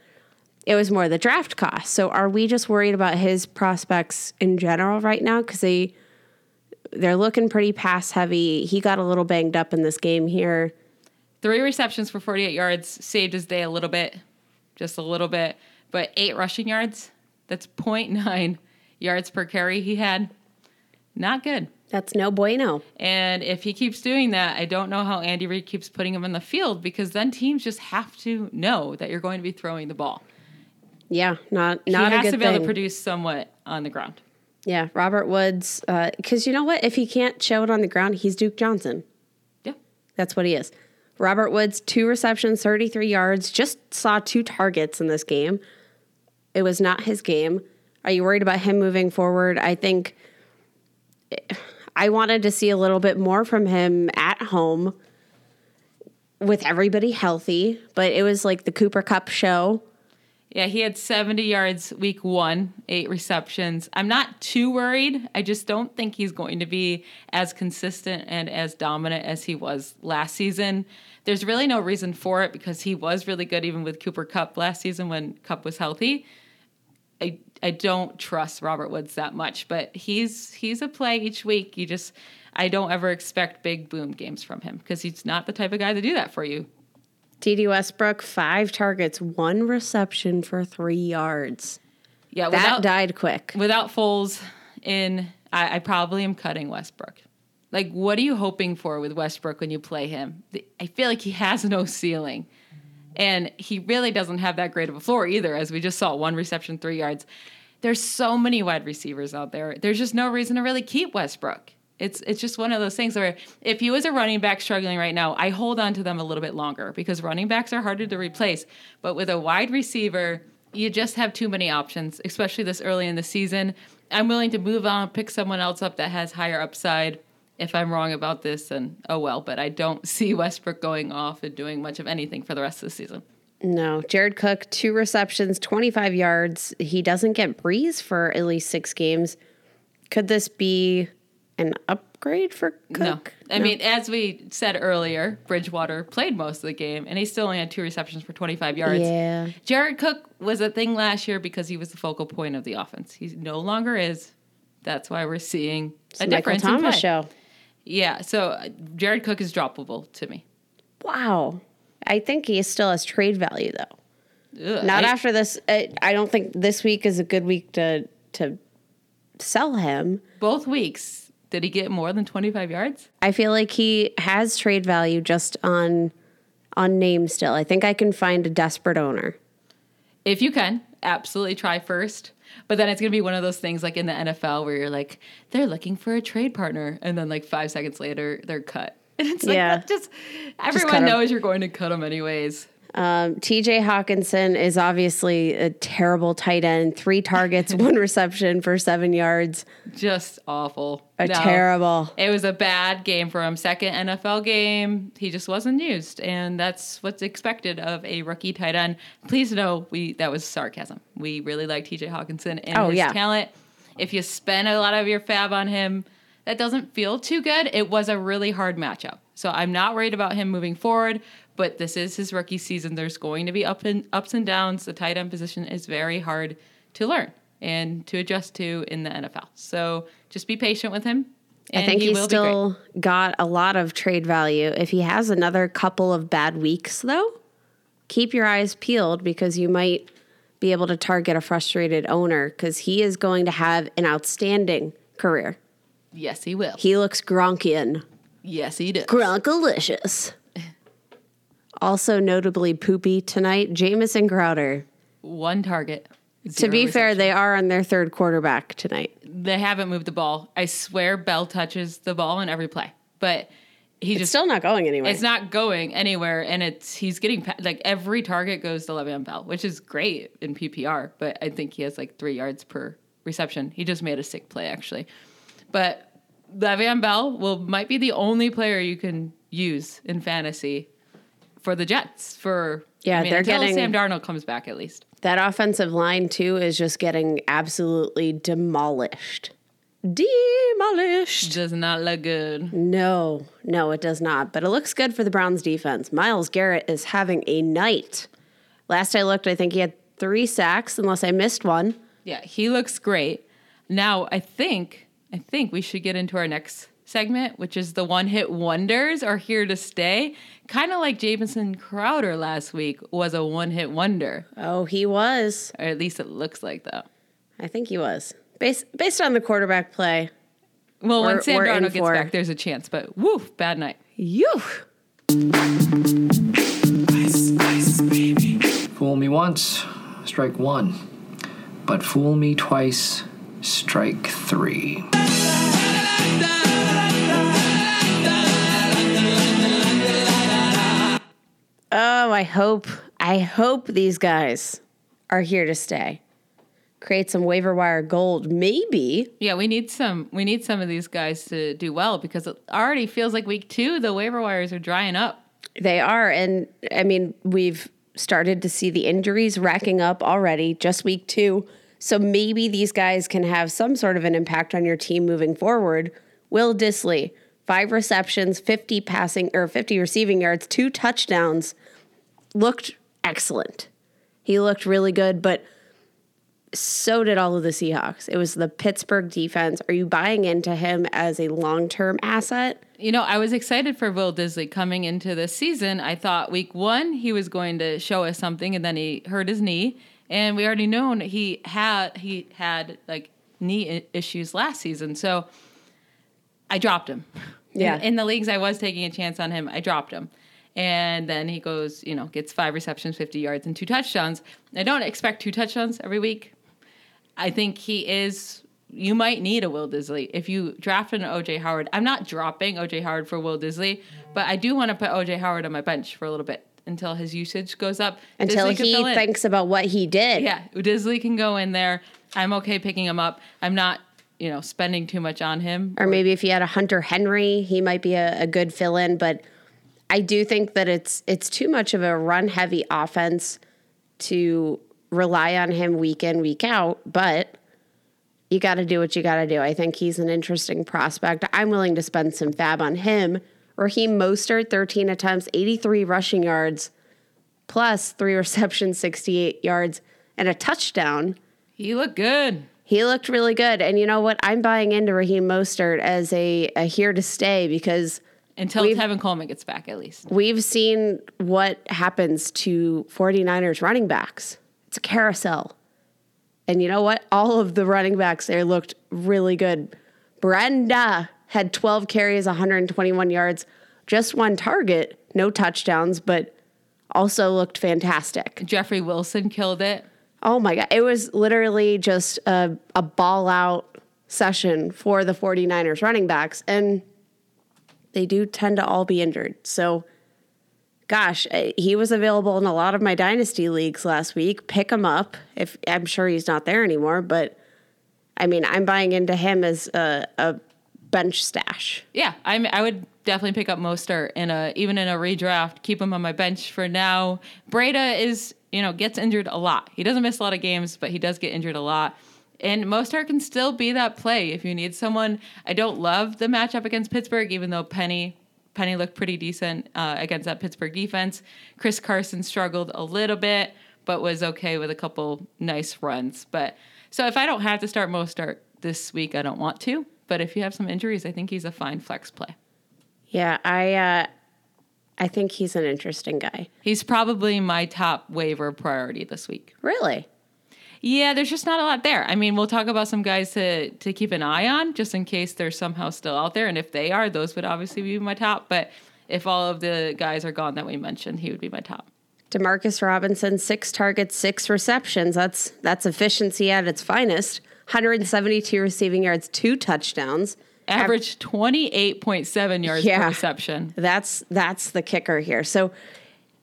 it was more the draft cost. So are we just worried about his prospects in general right now? Because they they're looking pretty pass heavy. He got a little banged up in this game here. Three receptions for 48 yards saved his day a little bit, just a little bit. But eight rushing yards, that's 0.9 yards per carry he had. Not good. That's no bueno. And if he keeps doing that, I don't know how Andy Reid keeps putting him in the field because then teams just have to know that you're going to be throwing the ball. Yeah, not not he a has good to be thing. able to produce somewhat on the ground. Yeah, Robert Woods. Uh, because you know what? If he can't show it on the ground, he's Duke Johnson. Yeah. That's what he is. Robert Woods, two receptions, 33 yards, just saw two targets in this game. It was not his game. Are you worried about him moving forward? I think I wanted to see a little bit more from him at home with everybody healthy, but it was like the Cooper Kupp show. Yeah, he had 70 yards week one, eight receptions. I'm not too worried. I just don't think he's going to be as consistent and as dominant as he was last season. There's really no reason for it because he was really good even with Cooper Kupp last season when Kupp was healthy. I I don't trust Robert Woods that much, but he's he's a play each week. You just I don't ever expect big boom games from him because he's not the type of guy to do that for you. Dede Westbrook, five targets, one reception for three yards. Yeah, That without, died quick. without Foles in, I, I probably am cutting Westbrook. Like, what are you hoping for with Westbrook when you play him? I feel like he has no ceiling. And he really doesn't have that great of a floor either, as we just saw one reception, three yards. There's so many wide receivers out there. There's just no reason to really keep Westbrook. It's it's just one of those things where if he was a running back struggling right now, I hold on to them a little bit longer because running backs are harder to replace. But with a wide receiver, you just have too many options, especially this early in the season. I'm willing to move on, pick someone else up that has higher upside. If I'm wrong about this, then oh well. But I don't see Westbrook going off and doing much of anything for the rest of the season. No, Jared Cook, two receptions, 25 yards. He doesn't get Brees for at least six games. Could this be an upgrade for Cook? No. I mean, as we said earlier, Bridgewater played most of the game and he still only had two receptions for 25 yards. Yeah. Jared Cook was a thing last year because he was the focal point of the offense. He no longer is. That's why we're seeing It's a Michael difference in Thomas play. show. Yeah, so uh, Jared Cook is droppable to me. Wow. I think he still has trade value though. Ugh, Not I- after this. I, I don't think this week is a good week to to sell him. Both weeks, did he get more than 25 yards? I feel like he has trade value just on on name still. I think I can find a desperate owner. If you can, absolutely try first. But then it's going to be one of those things like in the NFL where you're like, they're looking for a trade partner. And then like five seconds later, they're cut. And it's like, Yeah. just, everyone 'em. knows you're going to cut them anyways. Um, TJ Hockenson is obviously a terrible tight end. Three targets, one reception for seven yards. Just awful. A No. terrible. It was a bad game for him. Second NFL game, he just wasn't used, and that's what's expected of a rookie tight end. Please know we that was sarcasm. We really like T.J. Hockenson and Oh, his yeah. talent. If you spend a lot of your fab on him, that doesn't feel too good. It was a really hard matchup, so I'm not worried about him moving forward. But this is his rookie season. There's going to be up and ups and downs. The tight end position is very hard to learn and to adjust to in the NFL. So just be patient with him. I think he he's still got a lot of trade value. If he has another couple of bad weeks, though, keep your eyes peeled because you might be able to target a frustrated owner because he is going to have an outstanding career. Yes, he will. He looks Gronkian. yes, he does. Gronkalicious. Also notably poopy tonight, Jamison Crowder. One target. To be fair, they are on their third quarterback tonight. they haven't moved the ball. I swear, Bell touches the ball in every play, but he It's just still not going anywhere. it's not going anywhere, and it's he's getting like every target goes to Le'Veon Bell, which is great in PPR. But I think he has like three yards per reception. He just made a sick play actually, but Le'Veon Bell will might be the only player you can use in fantasy for the Jets. For Yeah, I mean, they're until getting- Sam Darnold comes back at least. That offensive line, too, is just getting absolutely demolished. Demolished. Does not look good. No, no, it does not. But it looks good for the Browns defense. Myles Garrett is having a night. Last I looked, I think he had three sacks, unless I missed one. Yeah, he looks great. Now, I think I think we should get into our next segment, which is the one-hit wonders are here to stay. Kind of like Jamison Crowder last week was a one-hit wonder, Oh, he was. or at least it looks like that. I think he was. Based, based on the quarterback play. Well, We're- when Sam Darnold gets for- back, there's a chance, but woof, bad night. You. Fool me once, strike one. But fool me twice, strike three. Oh, I hope, I hope these guys are here to stay. Create some waiver wire gold, maybe. Yeah, we need some we need some of these guys to do well because it already feels like week 2 the waiver wires are drying up. They are. And I mean, we've started to see the injuries racking up already, just week two. So maybe these guys can have some sort of an impact on your team moving forward. Will Dissly, five receptions, 50 passing or 50 receiving yards, two touchdowns, looked excellent. He looked really good, but so did all of the Seahawks. It was the Pittsburgh defense. Are you buying into him as a long term asset? You know, I was excited for Will Dissly coming into this season. I thought week one he was going to show us something, and then he hurt his knee, and we already known he had he had like knee issues last season. So I dropped him. Yeah. In, in the leagues I was taking a chance on him, I dropped him. And then he goes, you know, gets five receptions, 50 yards, and two touchdowns. I don't expect two touchdowns every week. I think he is. You might need a Will Dissly if you draft an OJ Howard. I'm not dropping OJ Howard for Will Dissly, but I do want to put OJ Howard on my bench for a little bit until his usage goes up. Until Dissly he thinks about what he did. Yeah, Dissly can go in there. I'm okay picking him up. I'm not, you know, spending too much on him. or maybe if you had a Hunter Henry, he might be a, a good fill in. But I do think that it's it's too much of a run heavy offense to rely on him week in week out. But you got to do what you got to do. I think he's an interesting prospect. I'm willing to spend some fab on him. Raheem Mostert, 13 attempts, 83 rushing yards, plus three receptions, 68 yards, and a touchdown. He looked good. He looked really good. And you know what? I'm buying into Raheem Mostert as a, a here to stay because Until Tevin Coleman gets back, at least. we've seen what happens to 49ers running backs. It's a carousel. And you know what? All of the running backs there looked really good. Brenda had 12 carries, 121 yards, just one target, no touchdowns, but also looked fantastic. Jeffrey Wilson killed it. Oh my God. It was literally just a, a ball out session for the 49ers running backs. And they do tend to all be injured. So, gosh, eh, he was available in a lot of my dynasty leagues last week. Pick him up. If I'm sure he's not there anymore, but I mean, I'm buying into him as a, a bench stash. Yeah, I'm, I would definitely pick up Mostert in a even in a redraft. Keep him on my bench for now. Breida is you know gets injured a lot. He doesn't miss a lot of games, but he does get injured a lot. And Mostert can still be that play if you need someone. I don't love the matchup against Pittsburgh, even though Penny Penny looked pretty decent uh, against that Pittsburgh defense. Chris Carson struggled a little bit, but was okay with a couple nice runs. But so if I don't have to start Mostert this week, I don't want to. But if you have some injuries, I think he's a fine flex play. Yeah, I uh, I think he's an interesting guy. He's probably my top waiver priority this week. Really? Yeah, there's just not a lot there. I mean, we'll talk about some guys to to keep an eye on just in case they're somehow still out there. And if they are, those would obviously be my top. But if all of the guys are gone that we mentioned, he would be my top. Demarcus Robinson, six targets, six receptions. That's that's efficiency at its finest. 172 receiving yards, two touchdowns. Average 28.7 yards Yeah. per reception. That's that's the kicker here. So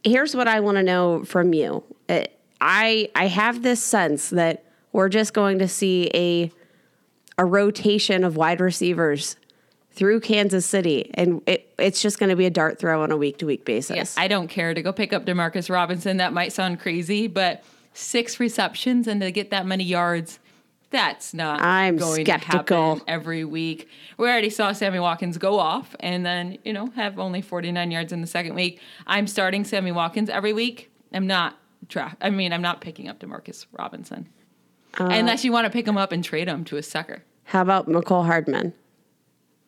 here's what I want to know from you. Uh, I I have this sense that we're just going to see a a rotation of wide receivers through Kansas City, and it, it's just going to be a dart throw on a week to week basis. Yes, I don't care to go pick up Demarcus Robinson. That might sound crazy, but six receptions and to get that many yards, that's not I'm going skeptical. to happen every week. We already saw Sammy Watkins go off and then, you know, have only 49 yards in the second week. I'm starting Sammy Watkins every week. I'm not draft. I mean, I'm not picking up Demarcus Robinson. Uh, Unless you want to pick him up and trade him to a sucker. How about Mecole Hardman?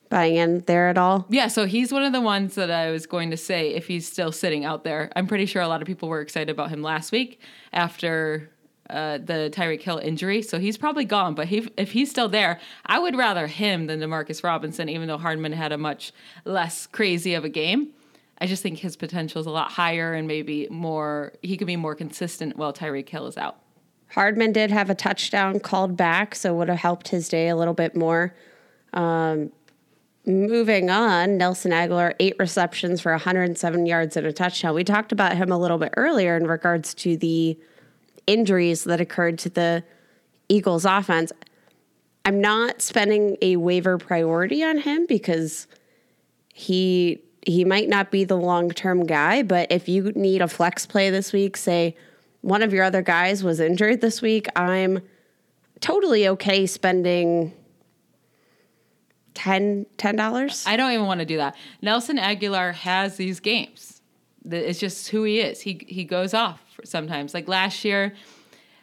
Buying in there at all? Yeah, so he's one of the ones that I was going to say if he's still sitting out there. I'm pretty sure a lot of people were excited about him last week after uh, the Tyreek Hill injury. So he's probably gone. But he, if he's still there, I would rather him than Demarcus Robinson, even though Hardman had a much less crazy of a game. I just think his potential is a lot higher and maybe more, he could be more consistent while Tyreek Hill is out. Hardman did have a touchdown called back, so would have helped his day a little bit more. Um, moving on, Nelson Agholor, eight receptions for 107 yards and a touchdown. We talked about him a little bit earlier in regards to the injuries that occurred to the Eagles offense. I'm not spending a waiver priority on him because he he might not be the long-term guy, but if you need a flex play this week, say one of your other guys was injured this week, I'm totally okay spending 10 dollars. I don't even want to do that. Nelson Agholor has these games. It's just who he is. He he goes off sometimes. Like last year,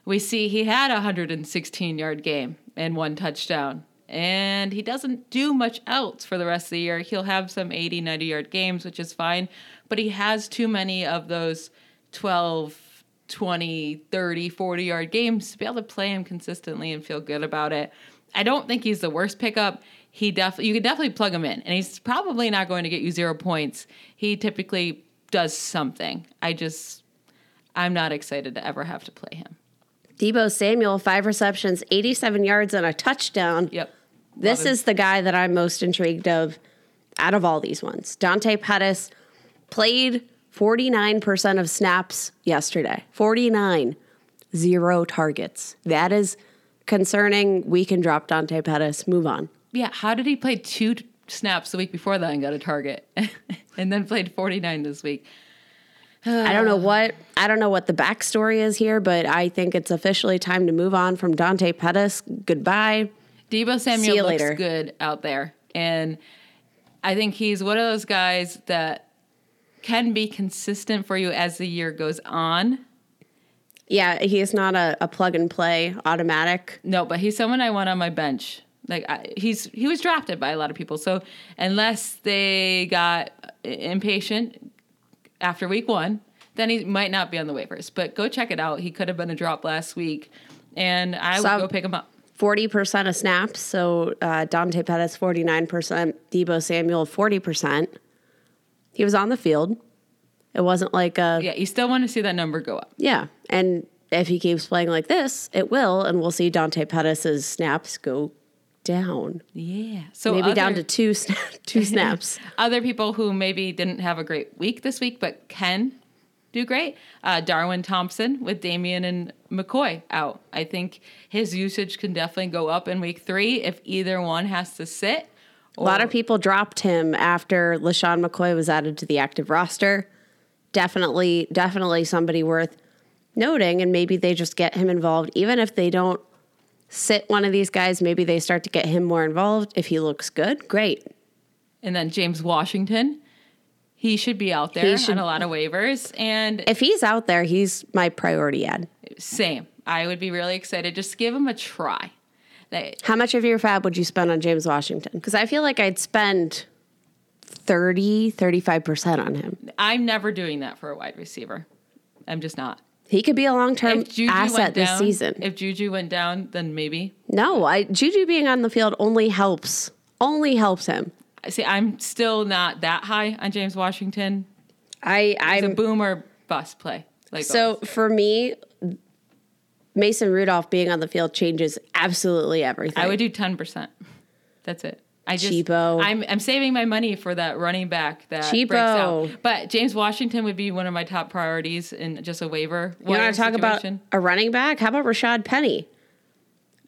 we see he had a 116 yard game and one touchdown. And he doesn't do much else for the rest of the year. He'll have some 80, 90 yard games, which is fine. But he has too many of those 12, 20, 30, 40 yard games to be able to play him consistently and feel good about it. I don't think he's the worst pickup. He definitely you could definitely plug him in, and he's probably not going to get you zero points. He typically does something. I just I'm not excited to ever have to play him. Deebo Samuel, five receptions, 87 yards, and a touchdown. Yep. This him. is the guy that I'm most intrigued of out of all these ones. Dante Pettis played 49% of snaps yesterday. 49. Zero targets. That is concerning. We can drop Dante Pettis. Move on. Yeah, how did he play two snaps the week before that and got a target, and then played 49 this week? I don't know what I don't know what the backstory is here, but I think it's officially time to move on from Dante Pettis. Goodbye. Deebo See Samuel you looks later. good out there, and I think he's one of those guys that can be consistent for you as the year goes on. Yeah, he is not a, a plug and play automatic. No, but he's someone I want on my bench. Like I, he's he was drafted by a lot of people. So unless they got impatient after week one, then he might not be on the waivers. But go check it out. He could have been a drop last week. and I So- would go pick him up. 40% of snaps. So uh, Dante Pettis, 49%. Deebo Samuel, 40%. He was on the field. It wasn't like a, Yeah, you still want to see that number go up. yeah. And if he keeps playing like this, it will. And we'll see Dante Pettis's snaps go down. Yeah. So Maybe down to two, sna- two snaps. other people who maybe didn't have a great week this week but can do great. Uh, Darwin Thompson with Damien and McCoy out. I think his usage can definitely go up in week three if either one has to sit. A lot of people dropped him after LeSean McCoy was added to the active roster. Definitely, definitely somebody worth noting. And maybe they just get him involved. Even if they don't sit one of these guys, maybe they start to get him more involved. If he looks good, great. And then James Washington, he should be out there should- on a lot of waivers. And If he's out there, he's my priority ad. same, I would be really excited. Just give him a try. How much of your fab would you spend on James Washington? Because I feel like I'd spend 30, 35% on him. I'm never doing that for a wide receiver. I'm just not. He could be a long term Juju asset this down, season. if Juju went down, then maybe. no, I, Juju being on the field only helps, only helps him. See, I'm still not that high on James Washington. I, It's a I'm boom or bust play. Like so always. for me, Mason Rudolph being on the field changes absolutely everything. I would do ten percent. That's it. I just Cheapo. I'm I'm saving my money for that running back that breaks out. But James Washington would be one of my top priorities in just a waiver. You want to talk about a running back? How about Rashaad Penny?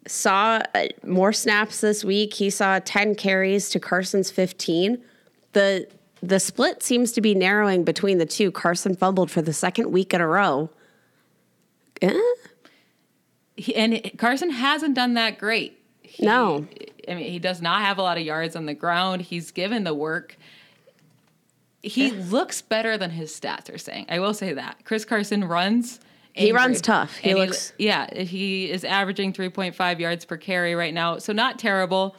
Saw uh, more snaps this week. He saw 10 carries to Carson's 15. The the split seems to be narrowing between the two. Carson fumbled for the second week in a row. Eh? He- and Carson hasn't done that great. He- No. I mean he does not have a lot of yards on the ground. He's given the work. He looks better than his stats are saying. I will say that. Chris Carson runs. He runs tough. He And looks- yeah, he is averaging 3.5 yards per carry right now. So not terrible.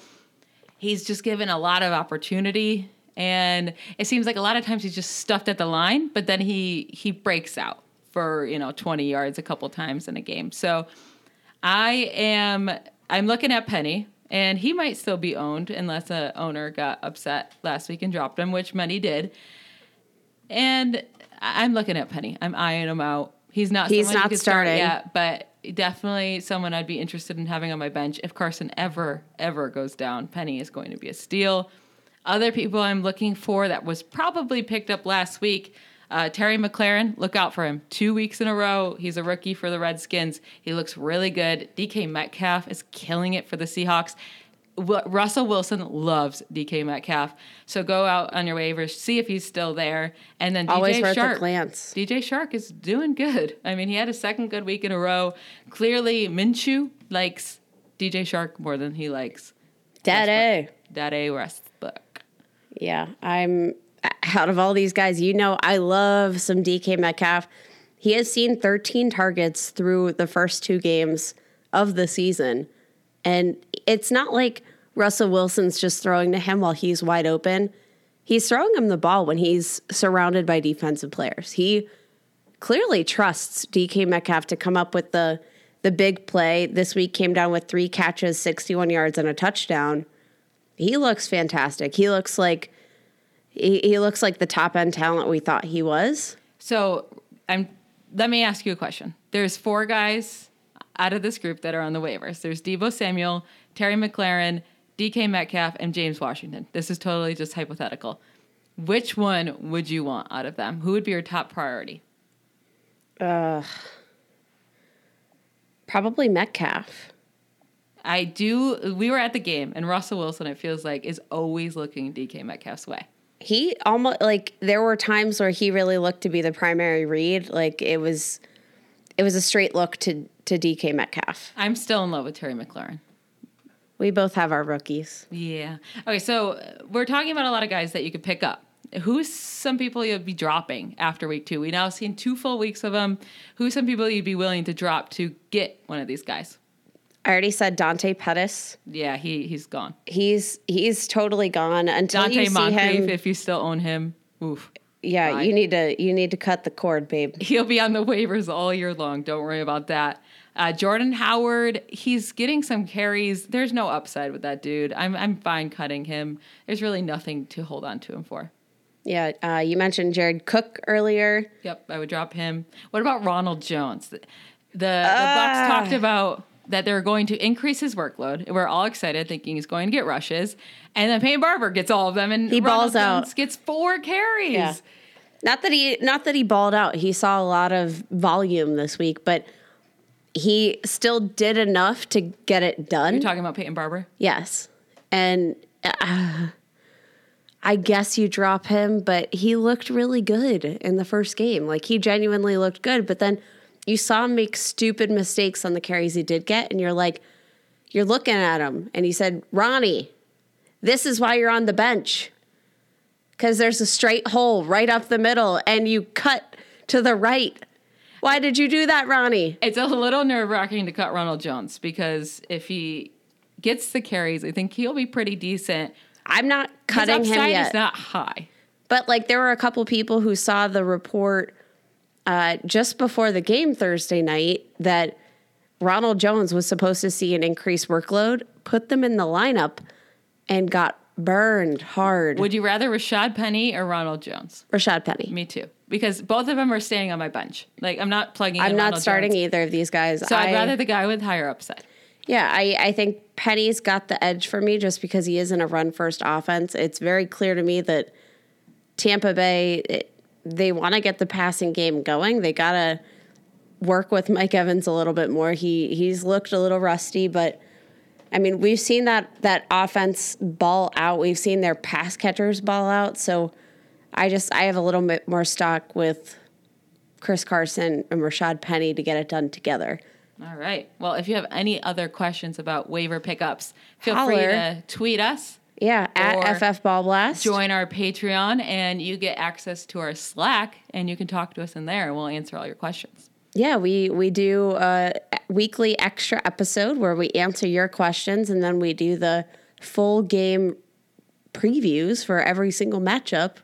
He's just given a lot of opportunity and it seems like a lot of times he's just stuffed at the line, but then he he breaks out for, you know, 20 yards a couple times in a game. So I am I'm looking at Penny and he might still be owned unless a owner got upset last week and dropped him, which many did. And I'm looking at Penny. I'm eyeing him out. He's not He's not could start starting. yet, but definitely someone I'd be interested in having on my bench if Carson ever ever goes down. Penny is going to be a steal. Other people I'm looking for that was probably picked up last week. Uh, Terry McLaurin, look out for him. Two weeks in a row, he's a rookie for the Redskins. He looks really good. DK Metcalf is killing it for the Seahawks. Ru- Russell Wilson loves DK Metcalf. So go out on your waivers, see if he's still there, and then Always DJ Chark. glance. DJ Chark is doing good. I mean, he had a second good week in a row. Clearly, Minshew likes DJ Chark more than he likes Daddy. Daddy Westbrook. Yeah, I'm out of all these guys, you know, I love some DK Metcalf. He has seen 13 targets through the first two games of the season. And it's not like Russell Wilson's just throwing to him while he's wide open. He's throwing him the ball when he's surrounded by defensive players. He clearly trusts DK Metcalf to come up with the the big play. This week came down with three catches, 61 yards, and a touchdown. He looks fantastic. He looks like he, he looks like the top end talent we thought he was. So I'm. Let me ask you a question. There's four guys out of this group that are on the waivers. There's Deebo Samuel, Terry McLaurin, DK Metcalf, and James Washington. This is totally just hypothetical. Which one would you want out of them? Who would be your top priority? Uh, probably Metcalf. I do. We were at the game, and Russell Wilson, it feels like, is always looking DK Metcalf's way. He almost like there were times where he really looked to be the primary read. Like it was it was a straight look to to DK Metcalf. I'm still in love with Terry McLaurin. We both have our rookies. Yeah. Okay, so uh, we're talking about a lot of guys that you could pick up. Who's some people you'd be dropping after week two? We now seen two full weeks of them. Who's some people you'd be willing to drop to get one of these guys? I already said Dante Pettis. Yeah, he he's gone. He's he's totally gone until Donte you see Moncrief, him. if you still own him. Oof. Yeah, you need to you need to cut the cord, babe. He'll be on the waivers all year long. Don't worry about that. Uh, Jordan Howard, he's getting some carries. There's no upside with that dude. I'm I'm fine cutting him. There's really nothing to hold on to him for. Yeah, uh, you mentioned Jared Cook earlier. Yep, I would drop him. What about Ronald Jones? The the, the Bucks talked about that they're going to increase his workload. We're all excited, thinking he's going to get rushes, and then Payne Barber gets all of them, and He Ronald balls out. Jones gets four carries. Yeah. Not that he not that he balled out. He saw a lot of volume this week, but he still did enough to get it done. You're talking about Peyton Barber. Yes. And uh, I guess you drop him, but he looked really good in the first game. Like he genuinely looked good, but then you saw him make stupid mistakes on the carries he did get, and you're like, you're looking at him, and he said, Ronnie, this is why you're on the bench. Because there's a straight hole right up the middle, and you cut to the right. Why did you do that, Ronnie? It's a little nerve wracking to cut Ronald Jones because if he gets the carries, I think he'll be pretty decent. I'm not His cutting him upside yet. is not high. But like there were a couple people who saw the report uh, just before the game Thursday night that Ronald Jones was supposed to see an increased workload, put them in the lineup, and got burned hard. Would you rather Rashaad Penny or Ronald Jones? Rashaad Penny. Me too, because both of them are staying on my bench. Like I'm not plugging. I'm not Ronald starting Jones. either of these guys. So I'd rather the guy with higher upside. Yeah, I, I think Penny's got the edge for me just because he is in a run first offense. It's very clear to me that Tampa Bay, it, they want to get the passing game going. They got to work with Mike Evans a little bit more. He he's looked a little rusty, but I mean, we've seen that that offense ball out. We've seen their pass catchers ball out. So I just I have a little bit more stock with Chris Carson and Rashaad Penny to get it done together. All right. Well, if you have any other questions about waiver pickups, feel free to tweet us. Yeah, at FF Ball Blast. Join our Patreon, and you get access to our Slack, and you can talk to us in there, and we'll answer all your questions. Yeah, we we do a weekly extra episode where we answer your questions, and then we do the full game previews for every single matchup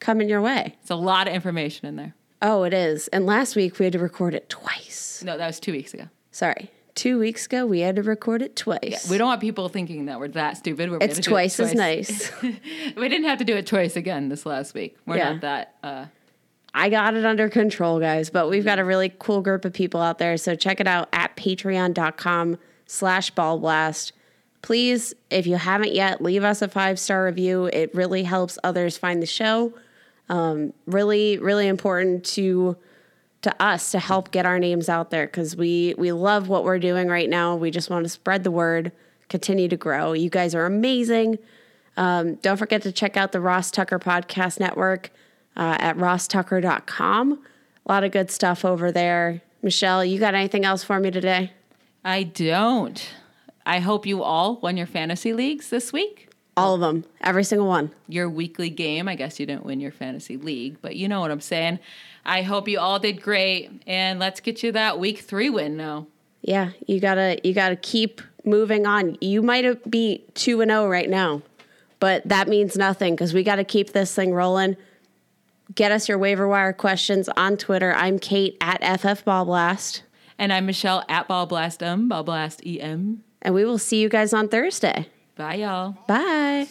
coming your way. It's a lot of information in there. Oh, it is. And last week we had to record it twice. No, that was two weeks ago. Sorry, two weeks ago we had to record it twice. We don't want people thinking that we're that stupid. We're It's gonna it twice as nice. we didn't have to do it twice again this last week. We're Yeah. not that. Uh, I got it under control, guys. But we've got a really cool group of people out there. So check it out at patreon.com slash ballblast. Please, if you haven't yet, leave us a five star review. It really helps others find the show. Um, really, really important to to us to help get our names out there because we we love what we're doing right now. We just want to spread the word, continue to grow. You guys are amazing. Um, don't forget to check out the Ross Tucker Podcast Network uh, at rosstucker.com. A lot of good stuff over there. Michelle, you got anything else for me today? I don't. I hope you all won your fantasy leagues this week. All of them, every single one. Your weekly game. I guess you didn't win your fantasy league, but you know what I'm saying. I hope you all did great, and let's get you that week three win now. Yeah, you gotta you gotta keep moving on. You might be two and zero right now, but that means nothing because we got to keep this thing rolling. Get us your waiver wire questions on Twitter. I'm Kate at FF Ball Blast, And I'm Michelle at Ball Blast M, Ball Blast EM. and we will see you guys on Thursday. Bye, y'all. Bye.